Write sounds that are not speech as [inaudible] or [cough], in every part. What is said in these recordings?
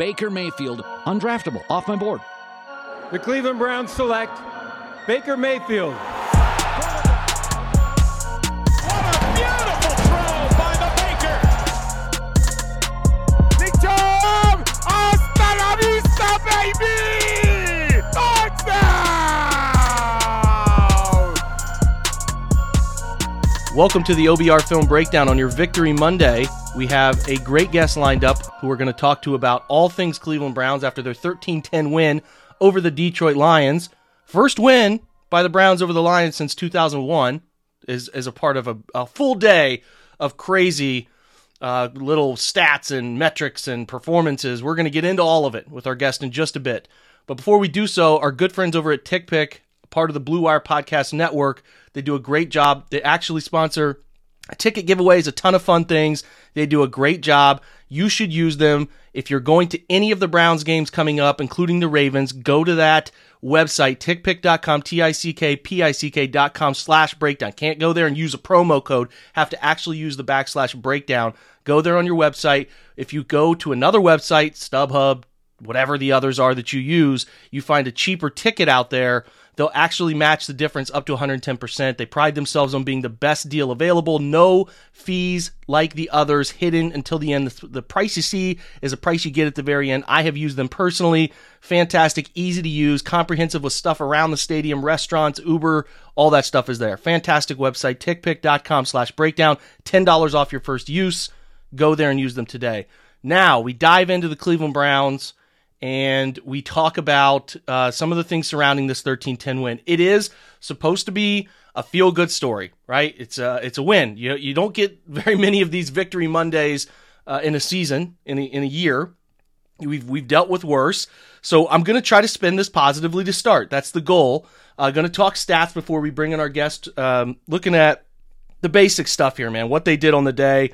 Baker Mayfield, undraftable, off my board. The Cleveland Browns select Baker Mayfield. What a beautiful throw by the Baker. Welcome to the OBR Film Breakdown on your Victory Monday. We have a great guest lined up who we're going to talk to about all things Cleveland Browns after their 13 10 win over the Detroit Lions. First win by the Browns over the Lions since 2001 is, is a part of a, a full day of crazy uh, little stats and metrics and performances. We're going to get into all of it with our guest in just a bit. But before we do so, our good friends over at TickPick, part of the Blue Wire Podcast Network, they do a great job. They actually sponsor ticket giveaways, a ton of fun things. They do a great job. You should use them. If you're going to any of the Browns games coming up, including the Ravens, go to that website, tickpick.com, T-I-C-K-P-I-C-K.com slash breakdown. Can't go there and use a promo code. Have to actually use the backslash breakdown. Go there on your website. If you go to another website, StubHub, whatever the others are that you use, you find a cheaper ticket out there They'll actually match the difference up to 110%. They pride themselves on being the best deal available. No fees like the others hidden until the end. The price you see is a price you get at the very end. I have used them personally. Fantastic, easy to use, comprehensive with stuff around the stadium, restaurants, Uber, all that stuff is there. Fantastic website, tickpick.com slash breakdown. $10 off your first use. Go there and use them today. Now we dive into the Cleveland Browns and we talk about uh, some of the things surrounding this 13-10 win. It is supposed to be a feel-good story, right? It's a it's a win. You you don't get very many of these victory Mondays uh, in a season in a, in a year. We've we've dealt with worse, so I'm going to try to spin this positively to start. That's the goal. Uh, going to talk stats before we bring in our guest. Um, looking at the basic stuff here, man. What they did on the day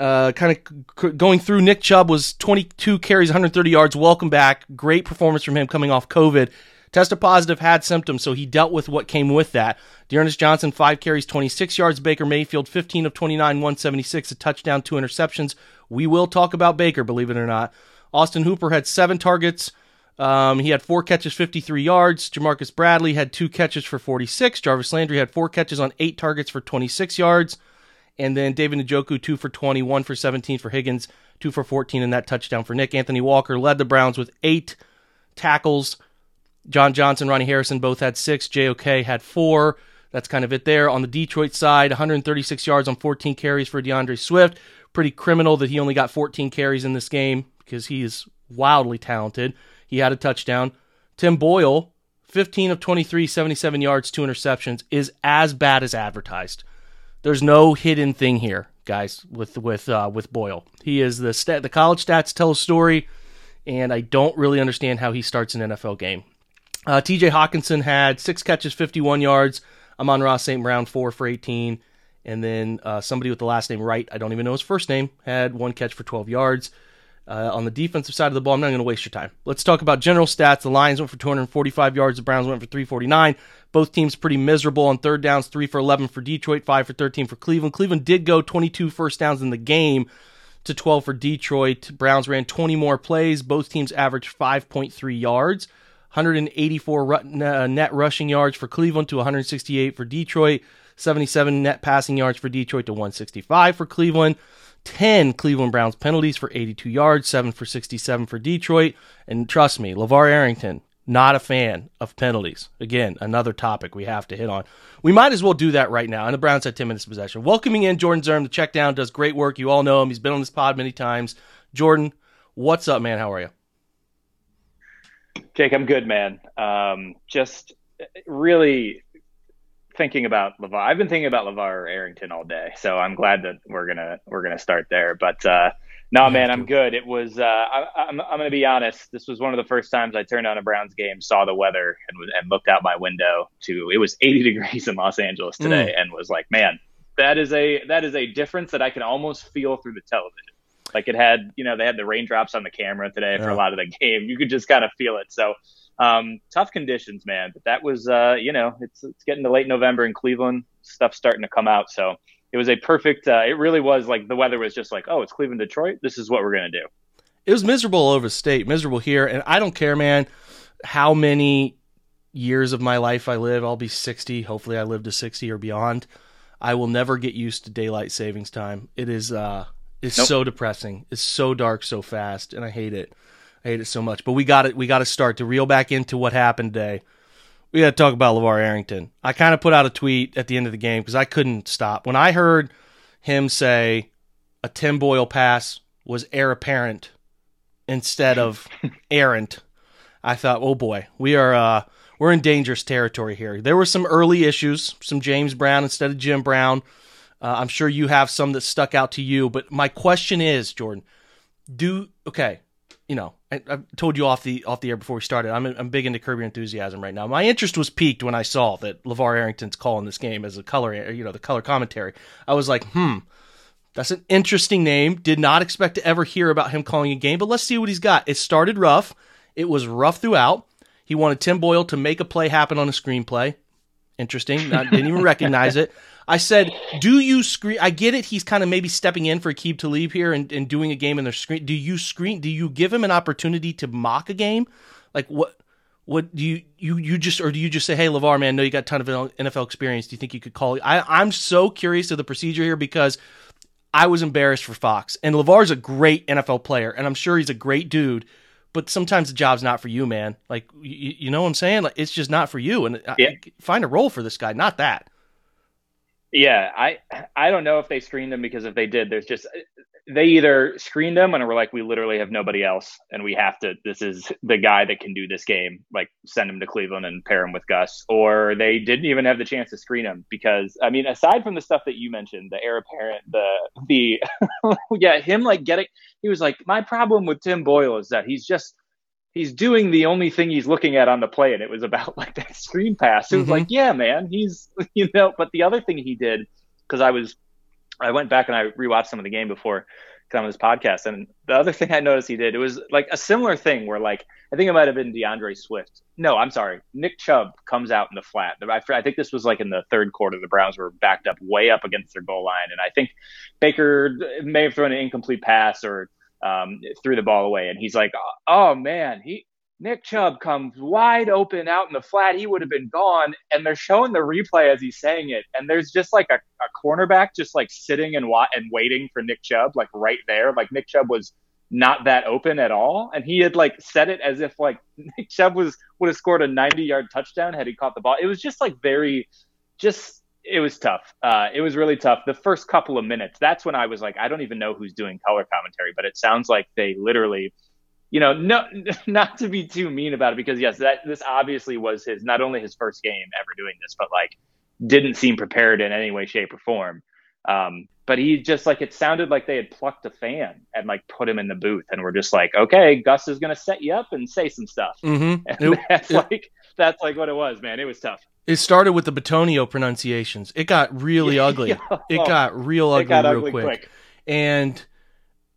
uh, kind of going through. Nick Chubb was 22 carries, 130 yards. Welcome back. Great performance from him coming off COVID. Tested positive, had symptoms, so he dealt with what came with that. D'Ernest Johnson, five carries, 26 yards. Baker Mayfield, 15 of 29, 176, a touchdown, two interceptions. We will talk about Baker, believe it or not. Austin Hooper had seven targets. Um, he had four catches, 53 yards. Jamarcus Bradley had two catches for 46. Jarvis Landry had four catches on eight targets for 26 yards. And then David Njoku, two for 20, one for 17 for Higgins, two for 14, and that touchdown for Nick. Anthony Walker led the Browns with eight tackles. John Johnson, Ronnie Harrison both had six. JOK had four. That's kind of it there. On the Detroit side, 136 yards on 14 carries for D'Andre Swift. Pretty criminal that he only got 14 carries in this game because he is wildly talented. He had a touchdown. Tim Boyle, 15 of 23, 77 yards, two interceptions, is as bad as advertised. There's no hidden thing here, guys. With with uh, with Boyle, he is the stat. The college stats tell a story, and I don't really understand how he starts an NFL game. Uh, T.J. Hockenson had six catches, 51 yards. Amon-Ra St. Brown four for 18, and then uh, somebody with the last name Wright, I don't even know his first name, had one catch for 12 yards. Uh, on the defensive side of the ball, I'm not going to waste your time. Let's talk about general stats. The Lions went for 245 yards. The Browns went for 349. Both teams pretty miserable on third downs, 3 for 11 for Detroit, 5 for 13 for Cleveland. Cleveland did go 22 first downs in the game to 12 for Detroit. Browns ran 20 more plays. Both teams averaged 5.3 yards. 184 uh, net rushing yards for Cleveland to 168 for Detroit. 77 net passing yards for Detroit to 165 for Cleveland. 10 Cleveland Browns penalties for 82 yards, 7 for 67 for Detroit. And trust me, LaVar Arrington, not a fan of penalties. Again, another topic we have to hit on. We might as well do that right now. And the Browns had 10 minutes possession. Welcoming in Jordan Zirm, the check down, does great work. You all know him. He's been on this pod many times. Jordan, what's up, man? How are you? Jake, I'm good, man. Um, just really thinking about LaVar. I've been thinking about LaVar Arrington all day, so I'm glad that we're gonna we're gonna start there. But uh, no, man, I'm good. It was. Uh, I, am I'm, I'm gonna be honest. This was one of the first times I turned on a Browns game, saw the weather, and, and looked out my window to. It was 80 [laughs] degrees in Los Angeles today, mm. and was like, man, that is a that is a difference that I can almost feel through the television. Like it had, you know, they had the raindrops on the camera today yeah. for a lot of the [laughs] game. You could just kind of feel it. So um, tough conditions, man. But that was, uh, you know, it's it's getting to late November in Cleveland. Stuff's starting to come out. So it was a perfect. Uh, it really was like the weather was just like, oh, it's Cleveland, Detroit. This is what we're gonna do. it was miserable all over state, miserable here, and I don't care, man, how many years of my life I live. I'll be 60. Hopefully, I live to 60 or beyond. I will never get used to daylight savings time. It is uh, it's Nope. so depressing. It's so dark so fast, and I hate it. I hate it so much. But we got it. We got to start to reel back into what happened today. We got to talk about LaVar Arrington. I kind of put out a tweet at the end of the game because I couldn't stop when I heard him say a Tim Boyle pass was heir apparent instead of [laughs] errant. I thought, oh boy, we are uh, we're in dangerous territory here. There were some early issues, some James Brown instead of Jim Brown. Uh, I'm sure you have some that stuck out to you, but my question is, Jordan, do okay? You know, I, I told you off the off the air before we started. I'm I'm big into Curb Your Enthusiasm right now. My interest was piqued when I saw that LaVar Arrington's calling this game as a color, you know, the color commentary. I was like, hmm, that's an interesting name. Did not expect to ever hear about him calling a game, but let's see what he's got. It started rough. It was rough throughout. He wanted Tim Boyle to make a play happen on a screenplay. Interesting. Didn't even recognize it. I said, "Do you screen?" I get it. He's kind of maybe stepping in for to leave here and, and doing a game in their screen. Do you screen? Do you give him an opportunity to mock a game? Like what? What do you you you just or do you just say, "Hey, LaVar, man, know you got a ton of NFL experience. Do you think you could call?" I I'm so curious of the procedure here because I was embarrassed for Fox. And LaVar's a great NFL player, and I'm sure he's a great dude. But sometimes the job's not for you, man. Like you, you know what I'm saying? Like it's just not for you. And I- find a role for this guy, not that. Yeah, I I don't know if they screened them because if they did, there's just they either screened them and were like, we literally have nobody else, and we have to. This is the guy that can do this game. Like send him to Cleveland and pair him with Gus, or they didn't even have the chance to screen him because I mean, aside from the stuff that you mentioned, the heir apparent, the the [laughs] yeah, him like getting, he was like, my problem with Tim Boyle is that he's just he's doing the only thing he's looking at on the play, and it was about [laughs] like that screen pass. It was Mhm. like, yeah, man, he's [laughs] you know. But the other thing he did, because I was, I went back and I rewatched some of the game before coming on this podcast, and the other thing I noticed he did, it was like a similar thing where like I think it might have been D'Andre Swift. No, I'm sorry, Nick Chubb comes out in the flat. I think this was like in the third quarter. The Browns were backed up way up against their goal line, and I think Baker may have thrown an incomplete pass or um, threw the ball away, and he's like, "Oh man, he Nick Chubb comes wide open out in the flat. He would have been gone." And they're showing the replay as he's saying it, and there's just like a, a cornerback just like sitting and wa- and waiting for Nick Chubb, like right there. Like Nick Chubb was not that open at all, and he had like said it as if like [laughs] Nick Chubb was would have scored a 90 yard touchdown had he caught the ball. It was just like very, just it was tough. Uh, it was really tough. The first couple of minutes, that's when I was like, I don't even know who's doing color commentary, but it sounds like they literally, you know, no, [laughs] not to be too mean about it, because yes, that this obviously was his not only his first game ever doing this, but like didn't seem prepared in any way, shape, or form. Um, but he just like it sounded like they had plucked a fan and like put him in the booth, and we're just like, okay, Gus is gonna set you up and say some stuff. Mm-hmm. [laughs] And It, that's like that's like what it was, man. It was tough. It started with the Batonio pronunciations. It got really ugly. [laughs] It got real ugly got real ugly quick. quick. And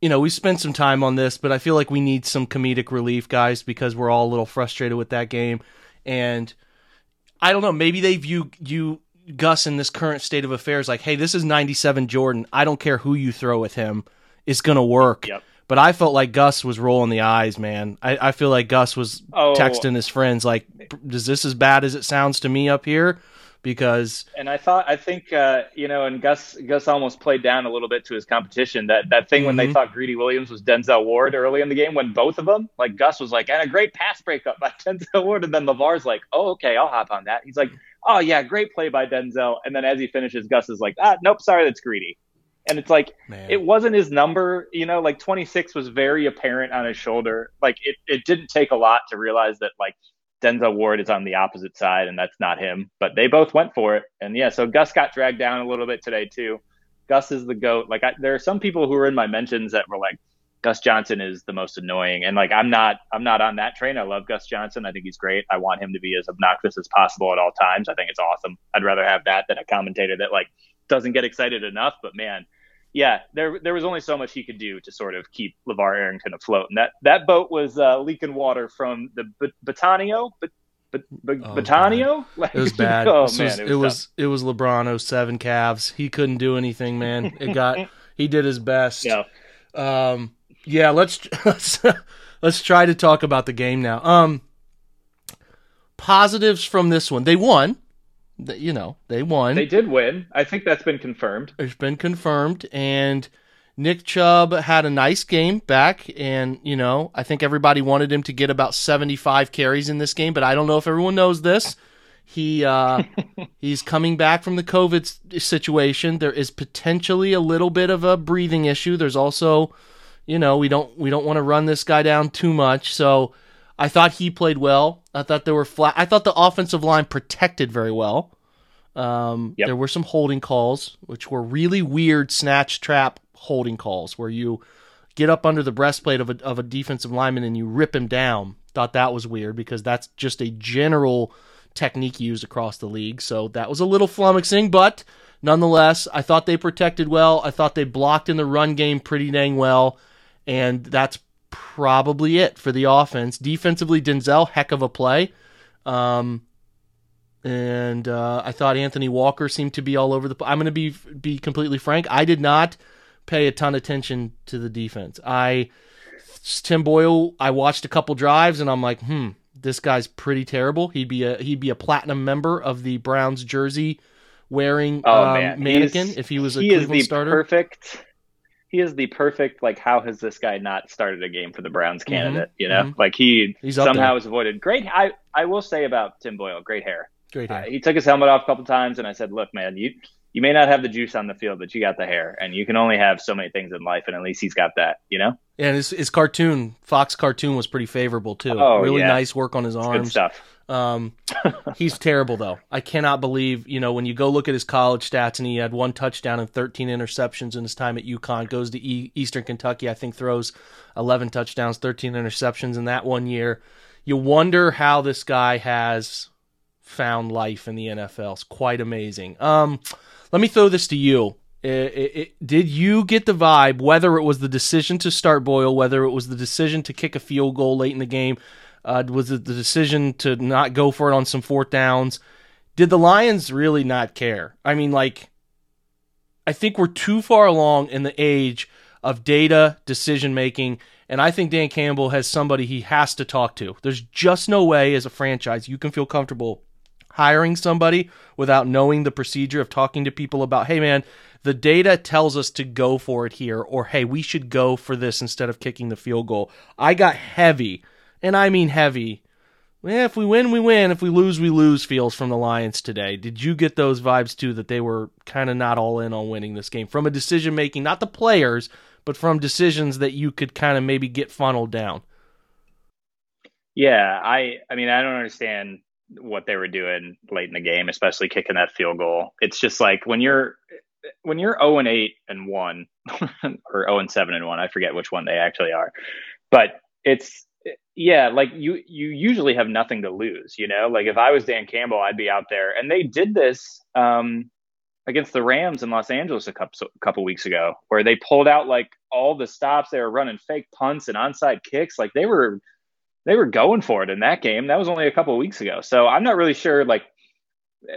you know, we spent some time on this, but I feel like we need some comedic relief, guys, because we're all a little frustrated with that game. And I don't know, maybe they view you Gus in this current state of affairs like, hey, this is 97 Jordan. I don't care who you throw with him. It's going to work. Yep. But I felt like Gus was rolling the eyes, man. I, I feel like Gus was Oh. texting his friends like, "Is this as bad as it sounds to me up here?" Because And I thought, I think, uh, you know, and Gus, Gus almost played down a little bit to his competition. That that thing when they Mhm. thought Greedy Williams was Denzel Ward early in the game, when both of them, like Gus was like, and a great pass breakup by [laughs] Denzel Ward, and then LaVar's like, oh, okay, I'll hop on that. He's like, oh yeah, great play by Denzel, and then as he finishes, Gus is like, ah, nope, sorry, that's Greedy. And it's like man, it wasn't his number, you know, like 26 was very apparent on his shoulder. Like it, it didn't take a lot to realize that like Denzel Ward is on the opposite side and that's not him, but they both went for it. And yeah, so Gus got dragged down a little bit today too. Gus is the goat. Like I, there are some people who were in my mentions that were like, Gus Johnson is the most annoying. And like, I'm not, I'm not on that train. I love Gus Johnson. I think he's great. I want him to be as obnoxious as possible at all times. I think it's awesome. I'd rather have that than a commentator that like doesn't get excited enough. But man, yeah, there there was only so much he could do to sort of keep LaVar Arrington afloat. And that, that boat was uh, leaking water from the B- Batanio, but but but Oh, Batanio. Like, it was [laughs] bad. oh This man, was- it it was. was it was LeBron 07 Cavs. He couldn't do anything, man. It got [laughs] he did his best. yeah. Um, Yeah, let's [laughs] let's let's try to talk about the game now. Um, positives from this one. They won. You know, they won. They did win. I think that's been confirmed. It's been confirmed, and Nick Chubb had a nice game back, and you know, I think everybody wanted him to get about seventy-five carries in this game, but I don't know if everyone knows this. He uh, [laughs] he's coming back from the COVID situation. There is potentially a little bit of a breathing issue. There's also, you know, we don't we don't want to run this guy down too much. So I thought he played well. I thought there were flat. I thought the offensive line protected very well. Um, yep. There were some holding calls, which were really weird snatch trap holding calls, where you get up under the breastplate of a of a defensive lineman and you rip him down. Thought that was weird because that's just a general technique used across the league. So that was a little flummoxing, but nonetheless, I thought they protected well. I thought they blocked in the run game pretty dang well. And that's probably it for the offense. Defensively, Denzel, heck of a play. Um, and uh, I thought Anthony Walker seemed to be all over the. I'm going to be be completely frank. I did not pay a ton of attention to the defense. I Tim Boyle. I watched a couple drives and I'm like, hmm, this guy's pretty terrible. He'd be a he'd be a platinum member of the Browns jersey wearing oh, um, man. mannequin is, if he was a he Cleveland is the starter. Perfect. He is the perfect like. How has this guy not started a game for the Browns mm-hmm. candidate? Mm-hmm. You know, mm-hmm. like he He's somehow has avoided. Great. I I will say about Tim Boyle, great hair. Great hair. Uh, he took his helmet off a couple times, and I said, "Look, man, you you may not have the juice on the field, but you got the hair, and you can only have so many things in life, and at least he's got that, you know." And his, his cartoon, Fox cartoon, was pretty favorable too. Oh, really yeah. nice work on his arms. Good stuff. Um, he's terrible though. I cannot believe you know when you go look at his college stats and he had one touchdown and 13 interceptions in his time at UConn. Goes to e- Eastern Kentucky, I think throws 11 touchdowns, 13 interceptions in that one year. You wonder how this guy has found life in the NFL. It's quite amazing. Um, let me throw this to you. It, it, it, did you get the vibe, whether it was the decision to start Boyle, whether it was the decision to kick a field goal late in the game, uh, was it the decision to not go for it on some fourth downs? Did the Lions really not care? I mean, like, I think we're too far along in the age of data decision making, and I think Dan Campbell has somebody he has to talk to. There's just no way as a franchise you can feel comfortable hiring somebody without knowing the procedure of talking to people about, hey man, the data tells us to go for it here, or hey, we should go for this instead of kicking the field goal. I got heavy, and I mean heavy. Eh, if we win, we win. If we lose, we lose feels from the Lions today. Did you get those vibes too that they were kind of not all in on winning this game from a decision making, not the players, but from decisions that you could kind of maybe get funneled down? Yeah, I I mean I don't understand what they were doing late in the game, especially kicking that field goal. It's just like when you're when you're 0 and 8 and 1 [laughs] or 0 and 7 and 1, I forget which one they actually are. But it's yeah, like you you usually have nothing to lose, you know? Like if I was Dan Campbell, I'd be out there. And they did this um against the Rams in Los Angeles a couple a couple weeks ago where they pulled out like all the stops they were running fake punts and onside kicks like they were they were going for it in that game. That was only a couple weeks ago. So I'm not really sure like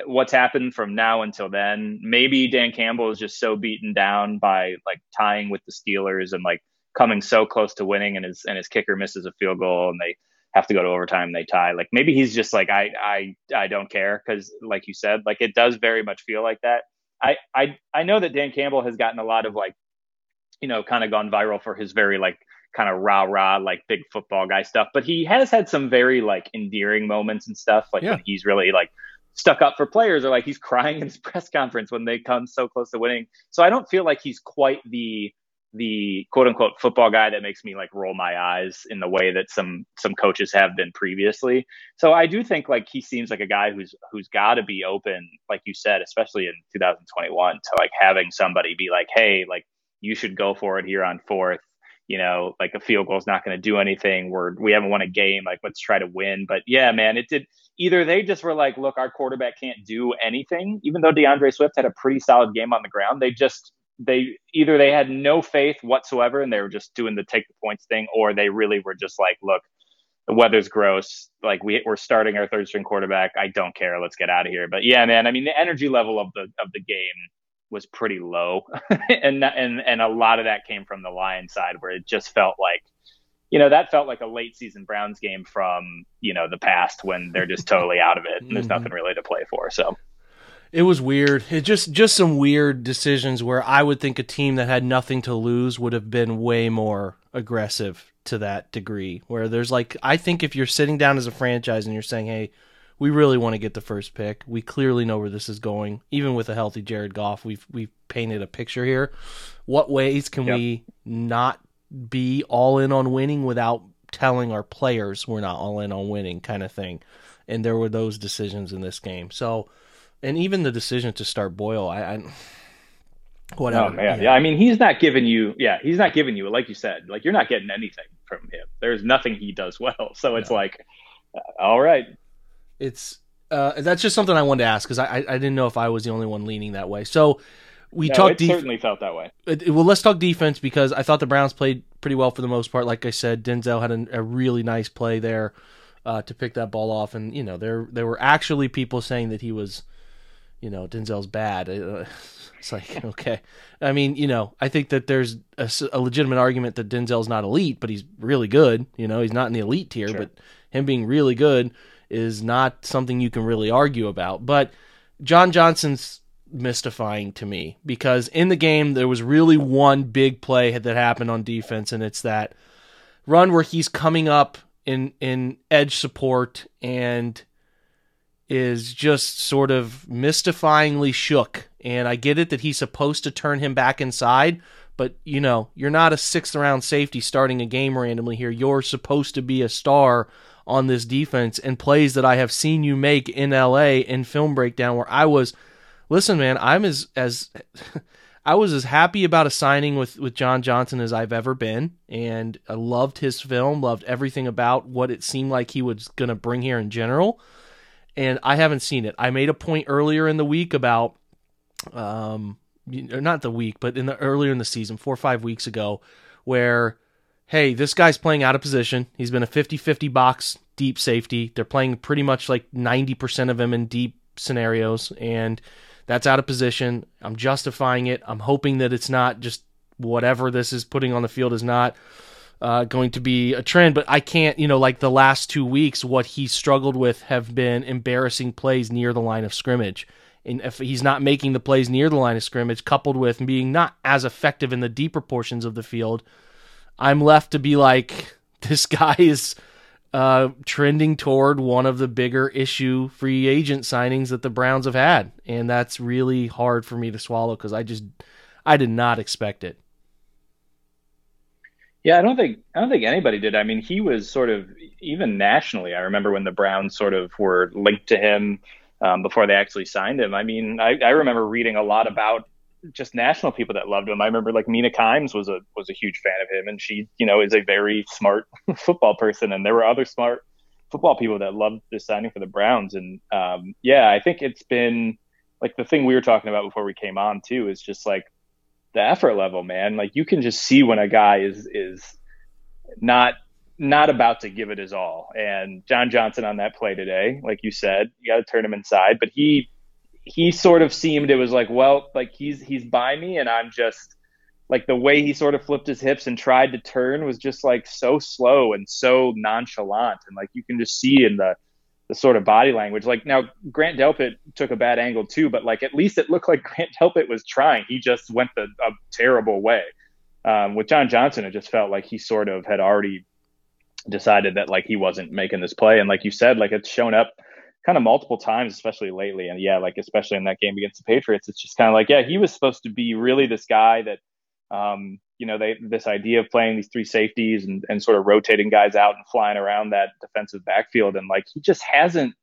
what's happened from now until then. Maybe Dan Campbell is just so beaten down by like tying with the Steelers and like coming so close to winning and his and his kicker misses a field goal and they have to go to overtime they tie. Like maybe he's just like I I I don't care cuz like you said like it does very much feel like that. I I I know that Dan Campbell has gotten a lot of like you know kind of gone viral for his very like kind of rah rah like big football guy stuff. But he has had some very like endearing moments and stuff. Like yeah. he's really like stuck up for players or like he's [laughs] crying in his press conference when they come so close to winning. So I don't feel like he's quite the the quote unquote football guy that makes me like roll my eyes in the way that some some coaches have been previously. So I do think like he seems like a guy who's who's got to be open like you said especially in 2021 to like having somebody be like hey like you should go for it here on fourth you know, like a field goal is not going to do anything. We're we haven't won a game. Like let's try to win. But yeah, man, it did. Either they just were like, look, our quarterback can't do anything, even though D'Andre Swift had a pretty solid game on the ground. They just they either they had no faith whatsoever and they were just doing the take the points thing, or they really were just like, look, the weather's gross. Like we we're starting our third string quarterback. I don't care. Let's get out of here. But yeah, man, I mean the energy level of the of the game was pretty low, [laughs] and and and a lot of that came from the Lions side, where it just felt like, you know, that felt like a late season Browns game from you know the past when they're just totally out of it and there's mm-hmm. nothing really to play for. So it was weird. It just just some weird decisions where I would think a team that had nothing to lose would have been way more aggressive to that degree. Where there's like I think if you're sitting down as a franchise and you're saying, "Hey, we really want to get the first pick. We clearly know where this is going. Even with a healthy Jared Goff, we've we've painted a picture here. What ways can yep. we not be all in on winning without telling our players we're not all in on winning kind of thing?" And there were those decisions in this game. So and even the decision to start Boyle, I, I whatever. Oh man, yeah. yeah. I mean, he's not giving you, yeah, he's not giving you, like you said, like you're not getting anything from him. There's nothing he does well, so it's no. like, uh, all right. It's uh, that's just something I wanted to ask because I, I didn't know if I was the only one leaning that way. So we no, talked. Def- certainly felt that way. It, well, let's talk defense because I thought the Browns played pretty well for the most part. Like I said, Denzel had a, a really nice play there uh, to pick that ball off, and you know there there were actually people saying that he was you know Denzel's bad. [laughs] It's like okay, I mean you know I think that there's a, a, legitimate argument that Denzel's not elite, but he's really good. You know he's not in the elite tier, sure. but him being really good is not something you can really argue about. But John Johnson's mystifying to me because in the game there was really one big play that happened on defense, and it's that run where he's coming up in in edge support and is just sort of mystifyingly shook. And I get it that he's supposed to turn him back inside, but you know, you're not a sixth round safety starting a game randomly here. You're supposed to be a star on this defense and plays that I have seen you make in LA in film breakdown where I was listen, man, I'm as as [laughs] I was as happy about a signing with, with John Johnson as I've ever been, and I loved his film, loved everything about what it seemed like he was to bring here in general and I haven't seen it. I made a point earlier in the week about, um, not the week, but in the earlier in the season, four or five weeks ago, where, hey, this guy's playing out of position. He's been a 50-50 box deep safety. They're playing pretty much like 90% of him in deep scenarios, and that's out of position. I'm justifying it. I'm hoping that it's not just whatever this is putting on the field is not uh, going to be a trend. But I can't, you know, like the last two weeks, what he struggled with have been embarrassing plays near the line of scrimmage. And if he's not making the plays near the line of scrimmage, coupled with being not as effective in the deeper portions of the field, I'm left to be like, [laughs] this guy is uh, trending toward one of the bigger issue free agent signings that the Browns have had, and that's really hard for me to swallow because I just I did not expect it. Yeah, I don't think I don't think anybody did. I mean, he was sort of even nationally. I remember when the Browns sort of were linked to him um, before they actually signed him. I mean, I, I remember reading a lot about just national people that loved him. I remember like Mina Kimes was a was a huge fan of him, and she you know is a very smart [laughs] football person, and there were other smart football people that loved this signing for the Browns. And um, yeah, I think it's been like the thing we were talking about before we came on too is just like the effort level, man. Like you can just see when a guy is is not not about to give it his all. And John Johnson on that play today, like you said, you got to turn him inside, but he he sort of seemed it was like, well, like he's he's by me and I'm just like the way he sort of flipped his hips and tried to turn was just like so slow and so nonchalant and like you can just see in the the sort of body language. Like now, Grant Delpit took a bad angle too, but like at least it looked like [laughs] Grant Delpit was trying. He just went the a terrible way. Um, with John Johnson, it just felt like he sort of had already decided that like he wasn't making this play, and like you said, like it's shown up kind of multiple times, especially lately. And yeah, like especially in that game against the Patriots, it's just kind of like yeah, he was supposed to be really this guy that um, you know, they this idea of playing these three safeties and, and sort of rotating guys out and flying around that defensive backfield. And like he just hasn't,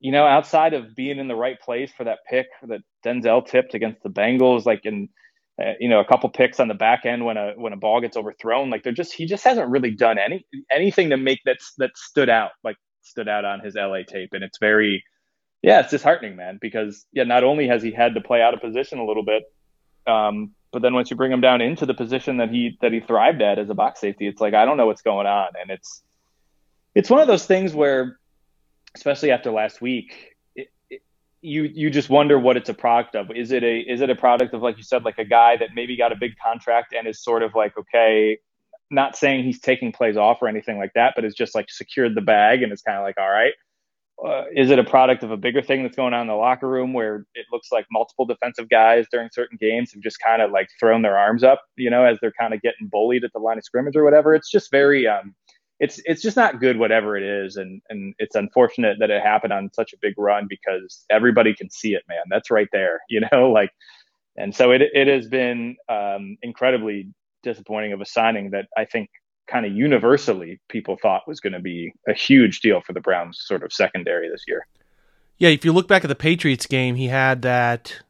you know, outside of being in the right place for that pick that Denzel tipped against the Bengals, like in uh, you know, a couple picks on the back end when a when a ball gets overthrown, like they're just he just hasn't really done any anything to make that that stood out, like stood out on his LA tape. And it's very yeah, it's disheartening, man, because yeah, not only has he had to play out of position a little bit, um, but then once you bring him down into the position that he that he thrived at as a box safety, it's like I don't know what's going on, and it's it's one of those things where, especially after last week, you you just wonder what it's a product of. Is it a is it a product of like you said, like a guy that maybe got a big contract and is sort of like okay, not saying he's taking plays off or anything like that, but it's just like secured the bag and it's kind of like all right. Uh, is it a product of a bigger thing that's going on in the locker room where it looks like multiple defensive guys during certain games have just kind of like thrown their arms up, you know, as they're kind of getting bullied at the line of scrimmage or whatever? It's just very um, it's it's just not good whatever it is and and it's unfortunate that it happened on such a big run because everybody can see it man that's right there [laughs] you know like and so it it has been um, incredibly disappointing of a signing that I think kind of universally people thought was going to be a huge deal for the Browns sort of secondary this year. Yeah, if you look back at the Patriots game, he had that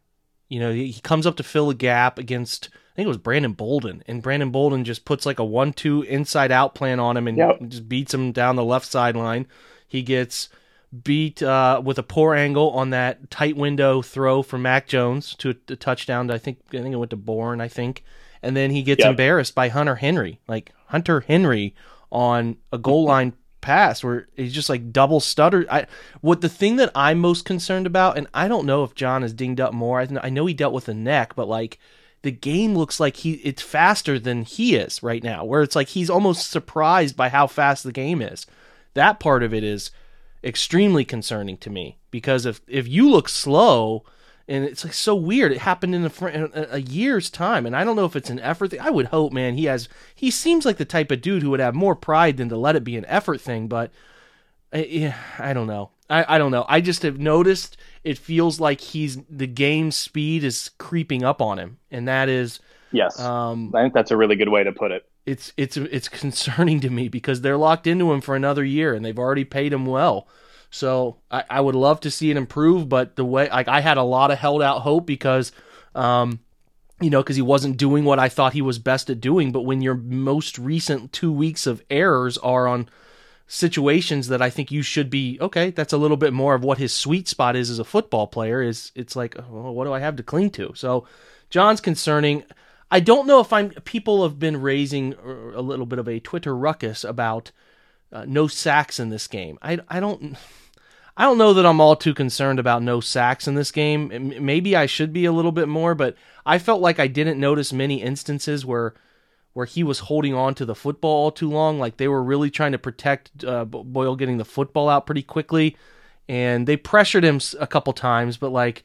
you know, he comes up to fill a gap against I think it was Brandon Bolden, and Brandon Bolden just puts like a one-two inside-out plan on him and yep. just beats him down the left sideline. He gets beat uh, with a poor angle on that tight window throw from Mac Jones to a, a touchdown. I think I think it went to Bourne. I think, and then he gets yep. embarrassed by Hunter Henry, like Hunter Henry on a goal line pass where he's just like double stuttered. I what the thing that I'm most concerned about, and I don't know if John is dinged up more. I, I know he dealt with a neck, but like the game looks like he it's faster than he is right now, where it's like he's almost surprised by how fast the game is. That part of it is extremely concerning to me because if if you look slow and it's like so weird it happened in a, a year's time and i don't know if it's an effort thing i would hope man he has he seems like the type of dude who would have more pride than to let it be an effort thing but I, eh, I don't know I, I don't know i just have noticed it feels like he's the game speed is creeping up on him, and that is yes. Um, I think that's a really good way to put it. It's it's it's concerning to me because they're locked into him for another year, and they've already paid him well. So I, I would love to see it improve, but the way like I had a lot of held out hope because, um, you know, because he wasn't doing what I thought he was best at doing. But when your most recent two weeks of errors are on situations that I think you should be okay. That's a little bit more of what his sweet spot is as a football player. Is it's like, oh, what do I have to cling to? So, John's concerning. I don't know if I'm. People have been raising a little bit of a Twitter ruckus about uh, no sacks in this game. I I don't. I don't know that I'm all too concerned about no sacks in this game. Maybe I should be a little bit more, but I felt like I didn't notice many instances where where he was holding on to the football all too long. Like they were really trying to protect uh, Boyle getting the football out pretty quickly, and they pressured him a couple times. But like,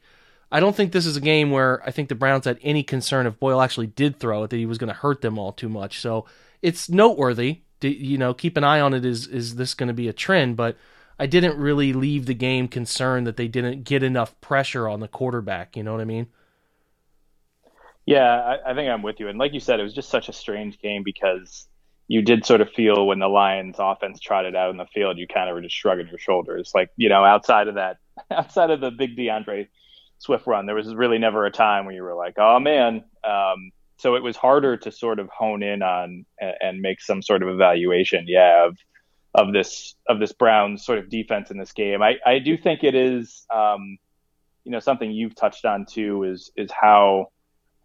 I don't think this is a game where I think the Browns had any concern if Boyle actually did throw it that he was going to hurt them all too much. So it's noteworthy. You know, keep an eye on it. Is is this going to be a trend? But I didn't really leave the game concerned that they didn't get enough pressure on the quarterback. You know what I mean? Yeah, I, I, think I'm with you. And like you said, it was just such a strange game because you did sort of feel when the Lions offense trotted out in the field, you kind of were just shrugging your shoulders. Like, you know, outside of that, [laughs] outside of the big D'Andre Swift run, there was really never a time where you were like, oh man. Um, so it was harder to sort of hone in on and, make some sort of evaluation, yeah, of of this of this Browns sort of defense in this game. I, I do think it is um, you know, something you've touched on too is is how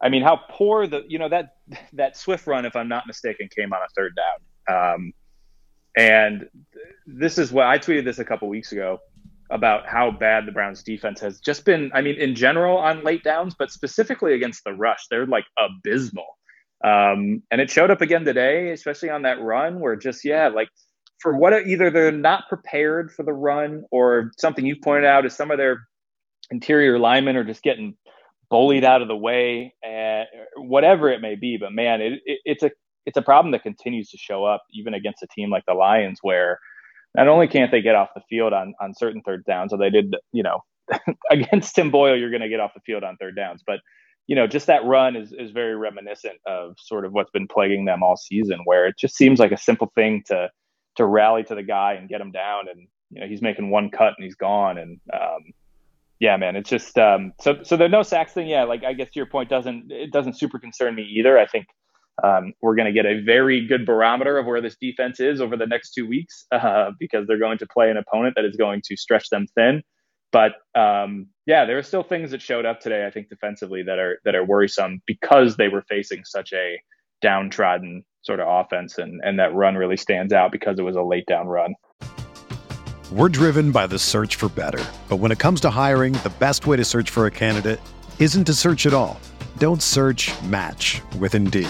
I mean, how poor the you know that that Swift run, if I'm not mistaken, came on a third down. Um, and this is what I tweeted this a couple weeks ago about how bad the Browns defense has just been. I mean, in general on late downs, but specifically against the rush, they're like abysmal. Um, and it showed up again today, especially on that run where just yeah, like for what either they're not prepared for the run or something you've pointed out is some of their interior linemen are just getting bullied out of the way, and whatever it may be. But man, it, it, it's a it's a problem that continues to show up even against a team like the Lions, where not only can't they get off the field on on certain third downs, so they did, you know, [laughs] against Tim Boyle, you're going to get off the field on third downs, but you know, just that run is is very reminiscent of sort of what's been plaguing them all season, where it just seems like a simple thing to to rally to the guy and get him down, and you know, he's making one cut and he's gone, and um, yeah, man, it's just um, so so the no sacks thing. Yeah, like I guess to your point doesn't it doesn't super concern me either. I think um, we're going to get a very good barometer of where this defense is over the next two weeks [laughs] uh, because they're going to play an opponent that is going to stretch them thin. But um, yeah, there are still things that showed up today. I think defensively that are that are worrisome because they were facing such a downtrodden sort of offense, and and that run really stands out because it was a late down run. We're driven by the search for better. But when it comes to hiring, the best way to search for a candidate isn't to search at all. Don't search match with Indeed.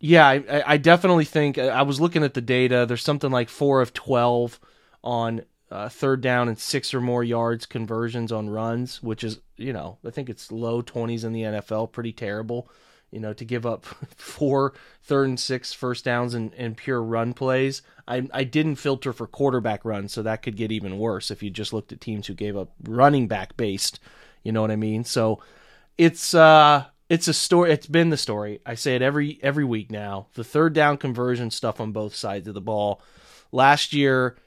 Yeah, I, I definitely think I was looking at the data. There's something like four of 12 on uh, third down and six or more yards conversions on runs, which is, you know, I think it's low 20s in the NFL, pretty terrible. You know, to give up [laughs] four third and six first downs and, and pure run plays. I, I didn't filter for quarterback runs, so that could get even worse if you just looked at teams who gave up running back based. You know what I mean? So it's uh it's a story it's been the story. I say it every every week now. The third down conversion stuff on both sides of the ball. Last year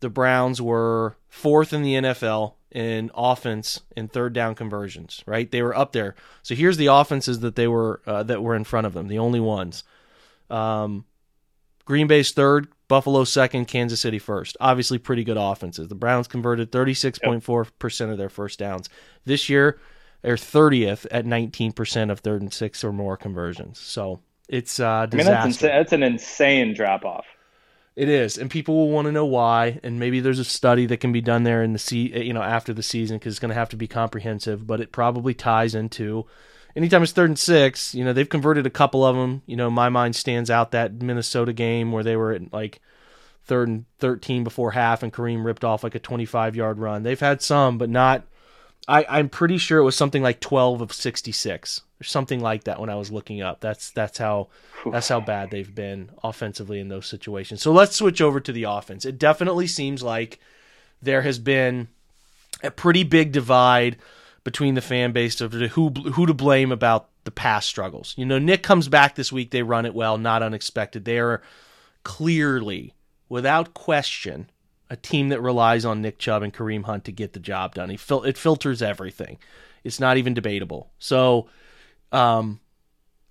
the Browns were fourth in the NFL in offense in third down conversions. Right, they were up there. So here's the offenses that they were uh, that were in front of them. The only ones. Um, Green Bay's third, Buffalo second, Kansas City first. Obviously, pretty good offenses. The Browns converted 36.4% of their first downs. This year, they're 30th at 19% of third and six or more conversions. So it's uh, disaster. I mean, that's, insa- that's an insane drop off. It is, and people will want to know why. And maybe there's a study that can be done there in the se- you know after the season because it's going to have to be comprehensive. But it probably ties into anytime it's third and six. You know they've converted a couple of them. You know my mind stands out that Minnesota game where they were at like third and thirteen before half, and Kareem ripped off like a 25 yard run. They've had some, but not. I, I'm pretty sure it was something like 12 of 66 or something like that when I was looking up. That's that's how that's how bad they've been offensively in those situations. So let's switch over to the offense. It definitely seems like there has been a pretty big divide between the fan base of who who to blame about the past struggles. You know, Nick comes back this week. They run it well, not unexpected. They are clearly, without question, a team that relies on Nick Chubb and Kareem Hunt to get the job done. He fil- it filters everything. It's not even debatable. So, um,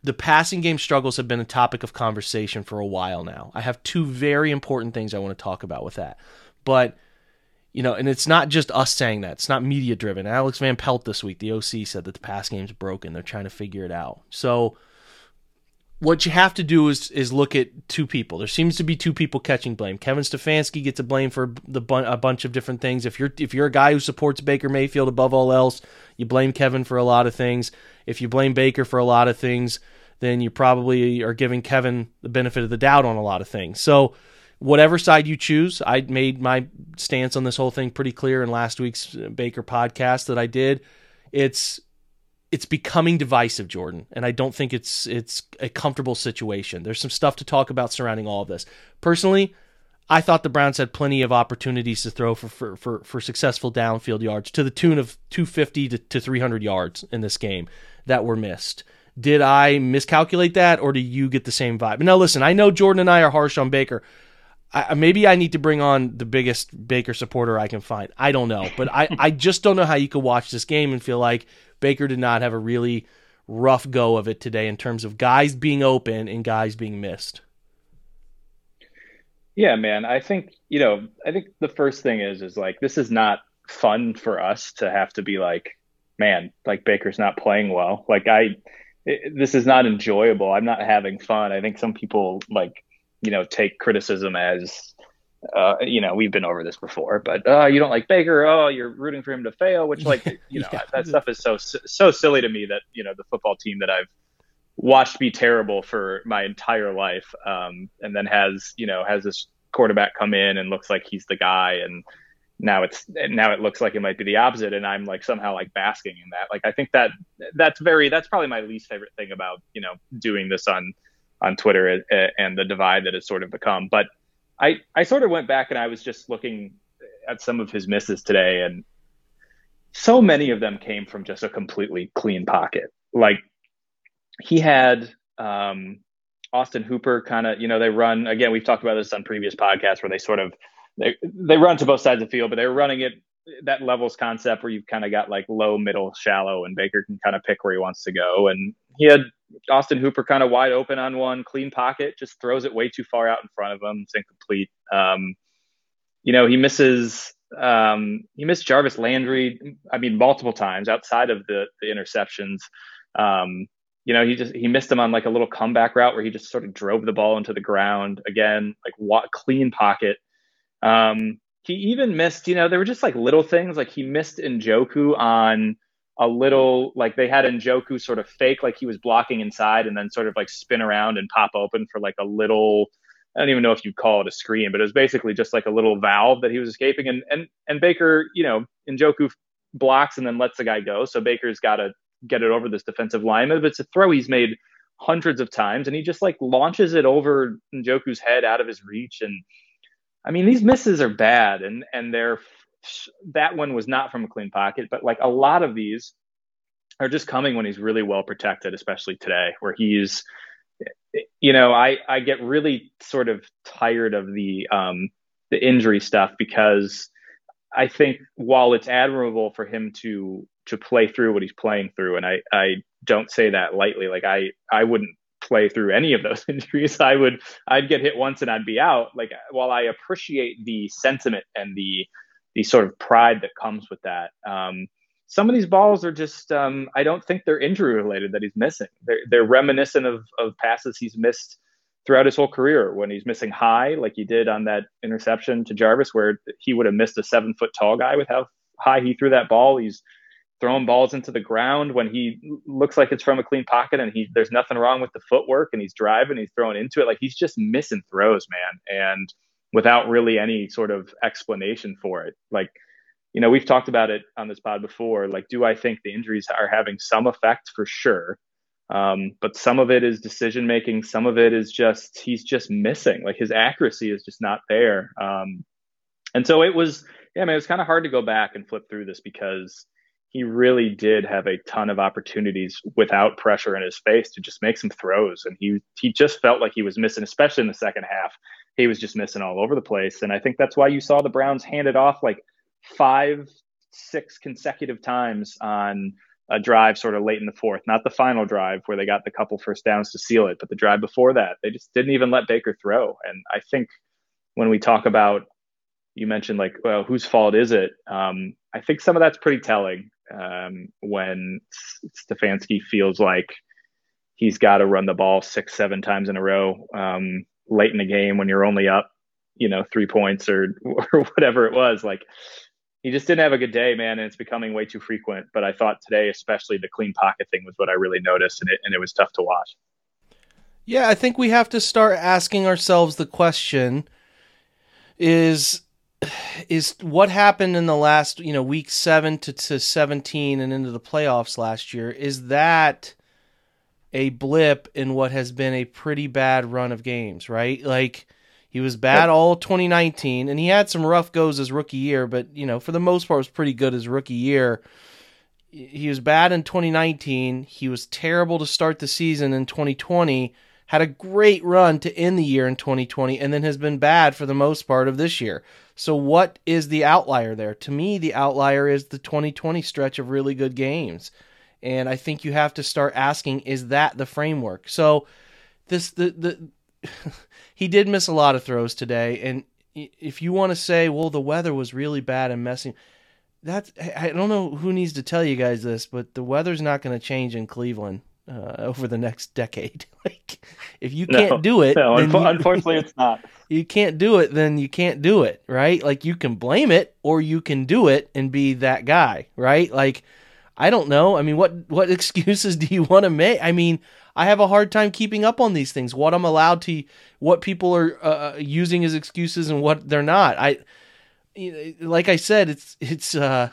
the passing game struggles have been a topic of conversation for a while now. I have two very important things I want to talk about with that. But, you know, and it's not just us saying that. It's not media driven. Alex Van Pelt this week, the OC, said that the pass game's broken. They're trying to figure it out. So, what you have to do is is look at two people. There seems to be two people catching blame. Kevin Stefanski gets a blame for the a bunch of different things. If you're if you're a guy who supports Baker Mayfield above all else, you blame Kevin for a lot of things. If you blame Baker for a lot of things, then you probably are giving Kevin the benefit of the doubt on a lot of things. So, whatever side you choose, I made my stance on this whole thing pretty clear in last week's Baker podcast that I did. It's it's becoming divisive, Jordan, and I don't think it's it's a comfortable situation. There's some stuff to talk about surrounding all of this. Personally, I thought the Browns had plenty of opportunities to throw for for for, for successful downfield yards to the tune of 250 to, to 300 yards in this game that were missed. Did I miscalculate that, or do you get the same vibe? Now, listen, I know Jordan and I are harsh on Baker. I, maybe I need to bring on the biggest Baker supporter I can find. I don't know, but I, [laughs] I just don't know how you could watch this game and feel like Baker did not have a really rough go of it today in terms of guys being open and guys being missed. Yeah, man. I think, you know, I think the first thing is is like this is not fun for us to have to be like, man, like Baker's not playing well. Like I it, this is not enjoyable. I'm not having fun. I think some people like, you know, take criticism as uh, you know, we've been over this before, but uh, you don't like Baker. Oh, you're rooting for him to fail, which like, [laughs] you know, yeah. that stuff is so so silly to me that you know the football team that I've watched be terrible for my entire life, um, and then has you know has this quarterback come in and looks like he's the guy and now it's now it looks like it might be the opposite and i'm like somehow like basking in that like i think that that's very that's probably my least favorite thing about you know doing this on on twitter and the divide that has sort of become but i i sort of went back and i was just looking at some of his misses today and so many of them came from just a completely clean pocket. Like he had um austin hooper kind of you know they run again we've talked about this on previous podcasts where they sort of they they run to both sides of the field, but they were running it that levels concept where you've kind of got like low, middle, shallow, and Baker can kind of pick where he wants to go. And he had Austin Hooper kind of wide open on one, clean pocket, just throws it way too far out in front of him. It's incomplete. Um, you know, he misses um, he missed Jarvis Landry. I mean, multiple times outside of the the interceptions. Um, you know, he just he missed him on like a little comeback route where he just sort of drove the ball into the ground again, like what clean pocket. Um, he even missed, you know, there were just like little things like he missed Njoku on a little like they had Njoku sort of fake like he was blocking inside and then sort of like spin around and pop open for like a little I don't even know if you'd call it a screen, but it was basically just like a little valve that he was escaping and and and Baker, you know, Njoku blocks and then lets the guy go. So Baker's got to get it over this defensive lineman, but it's a throw he's made hundreds of times and he just like launches it over Njoku's head out of his reach and I mean, these misses are bad, and and they're that one was not from a clean pocket, but like a lot of these are just coming when he's really well protected, especially today, where he's, you know, I I get really sort of tired of the um the injury stuff because I think while it's admirable for him to to play through what he's playing through, and I I don't say that lightly, like I I wouldn't play through any of those [laughs] injuries. I would I'd get hit once and I'd be out. Like while I appreciate the sentiment and the the sort of pride that comes with that. Um, some of these balls are just um, I don't think they're injury related that he's missing. They're, they're reminiscent of, of passes he's missed throughout his whole career when he's missing high, like he did on that interception to Jarvis, where he would have missed a seven foot tall guy with how high he threw that ball. He's throwing balls into the ground when he looks like it's from a clean pocket and he there's nothing wrong with the footwork and he's driving he's throwing into it. Like he's just missing throws man. And without really any sort of explanation for it. Like you know we've talked about it on this pod before. Like do i think the injuries are having some effect? For sure. Um, but some of it is decision making. Some of it is just he's just missing. Like his accuracy is just not there. Um, and so it was yeah I mean, it was kind of hard to go back and flip through this because he really did have a ton of opportunities without pressure in his face to just make some throws. And he he just felt like he was missing, especially in the second half. He was just missing all over the place. And I think that's why you saw the Browns hand it off like five, six consecutive times on a drive sort of late in the fourth, not the final drive where they got the couple first downs to seal it, but the drive before that. They just didn't even let Baker throw. And I think when we talk about you mentioned like, well, whose fault is it? Um, I think some of that's pretty telling um, when Stefanski feels like he's got to run the ball six, seven times in a row um, late in the game when you're only up, you know, three points or [laughs] or whatever it was. Like he just didn't have a good day, man, and it's becoming way too frequent. But I thought today, especially the clean pocket thing, was what I really noticed, and it and it was tough to watch. Yeah, I think we have to start asking ourselves the question: Is is what happened in the last, you know, week seven to, to 17 and into the playoffs last year. Is that a blip in what has been a pretty bad run of games, right? Like, he was bad all 2019, and he had some rough goes his rookie year, but, you know, for the most part, was pretty good his rookie year. He was bad in 2019. He was terrible to start the season in 2020 had a great run to end the year in 2020 and then has been bad for the most part of this year. So what is the outlier there? To me, the outlier is the 2020 stretch of really good games. And I think you have to start asking is that the framework? So this the the [laughs] he did miss a lot of throws today and if you want to say, well, the weather was really bad and messing that's I don't know who needs to tell you guys this, but the weather's not going to change in Cleveland uh, over the next decade. [laughs] like, if you can't no, do it, no, you, unfortunately, [laughs] it's not. You can't do it, then you can't do it, right? Like you can blame it, or you can do it and be that guy, right? Like, I don't know. I mean, what what [laughs] excuses do you want to make? I mean, I have a hard time keeping up on these things. What I'm allowed to, what people are uh, using as excuses and what they're not. I, like I said, it's it's uh,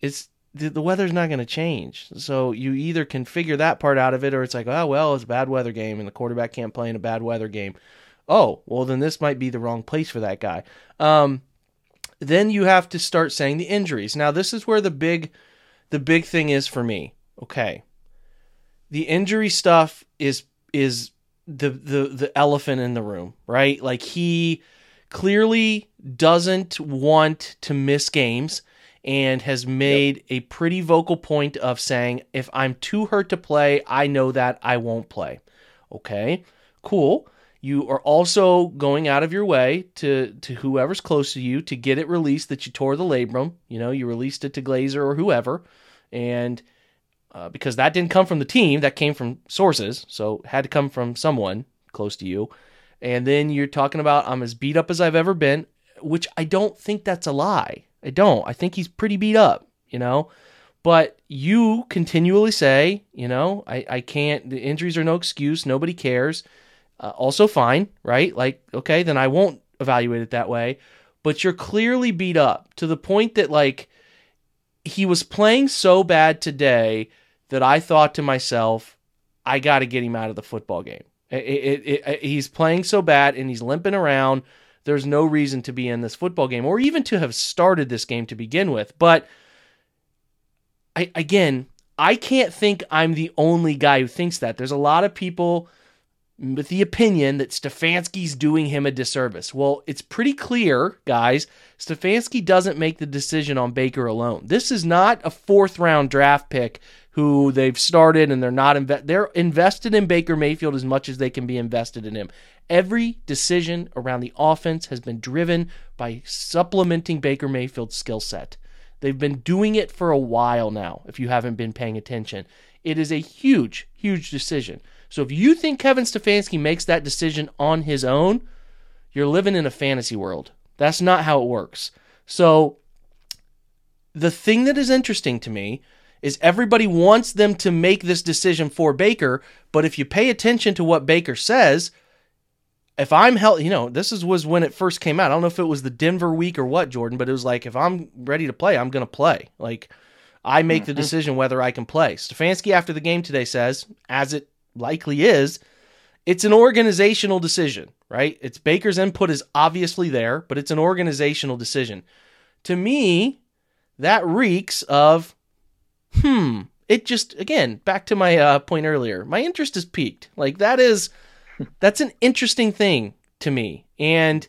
it's the, the weather's not going to change. So you either can figure that part out of it, or it's like, oh well, it's a bad weather game, and the quarterback can't play in a bad weather game. Oh well, then this might be the wrong place for that guy. Um, then you have to start saying the injuries. Now this is where the big, the big thing is for me. Okay, the injury stuff is is the the the elephant in the room, right? Like he clearly doesn't want to miss games and has made yep. a pretty vocal point of saying, if I'm too hurt to play, I know that I won't play. Okay, cool. You are also going out of your way to to whoever's close to you to get it released that you tore the labrum. You know, you released it to Glazer or whoever, and uh, because that didn't come from the team, that came from sources, so it had to come from someone close to you. And then you're talking about I'm as beat up as I've ever been, which I don't think that's a lie. I don't. I think he's pretty beat up, you know. But you continually say, you know, I, I can't, the injuries are no excuse. Nobody cares. Uh, also, fine, right? Like, okay, then I won't evaluate it that way. But you're clearly beat up to the point that, like, he was playing so bad today that I thought to myself, I got to get him out of the football game. It, it, it, he's playing so bad and he's limping around there's no reason to be in this football game or even to have started this game to begin with. But I again, I can't think I'm the only guy who thinks that. There's a lot of people with the opinion that Stefanski's doing him a disservice. Well, it's pretty clear, guys. Stefanski doesn't make the decision on Baker alone. This is not a fourth round draft pick who they've started and they're not inve- they're invested in Baker Mayfield as much as they can be invested in him. Every decision around the offense has been driven by supplementing Baker Mayfield's skill set. They've been doing it for a while now, if you haven't been paying attention. It is a huge, huge decision. So if you think Kevin Stefanski makes that decision on his own, you're living in a fantasy world. That's not how it works. So the thing that is interesting to me is everybody wants them to make this decision for Baker, but if you pay attention to what Baker says, if I'm healthy, you know, this is was when it first came out. I don't know if it was the Denver week or what, Jordan, but it was like if I'm ready to play, I'm going to play. Like I make the mm-hmm. decision whether I can play. Stefanski after the game today says, as it likely is, it's an organizational decision, right? It's Baker's input is obviously there, but it's an organizational decision. To me, that reeks of hmm. It just again back to my uh, point earlier. My interest is peaked. Like that is [laughs] that's an interesting thing to me. And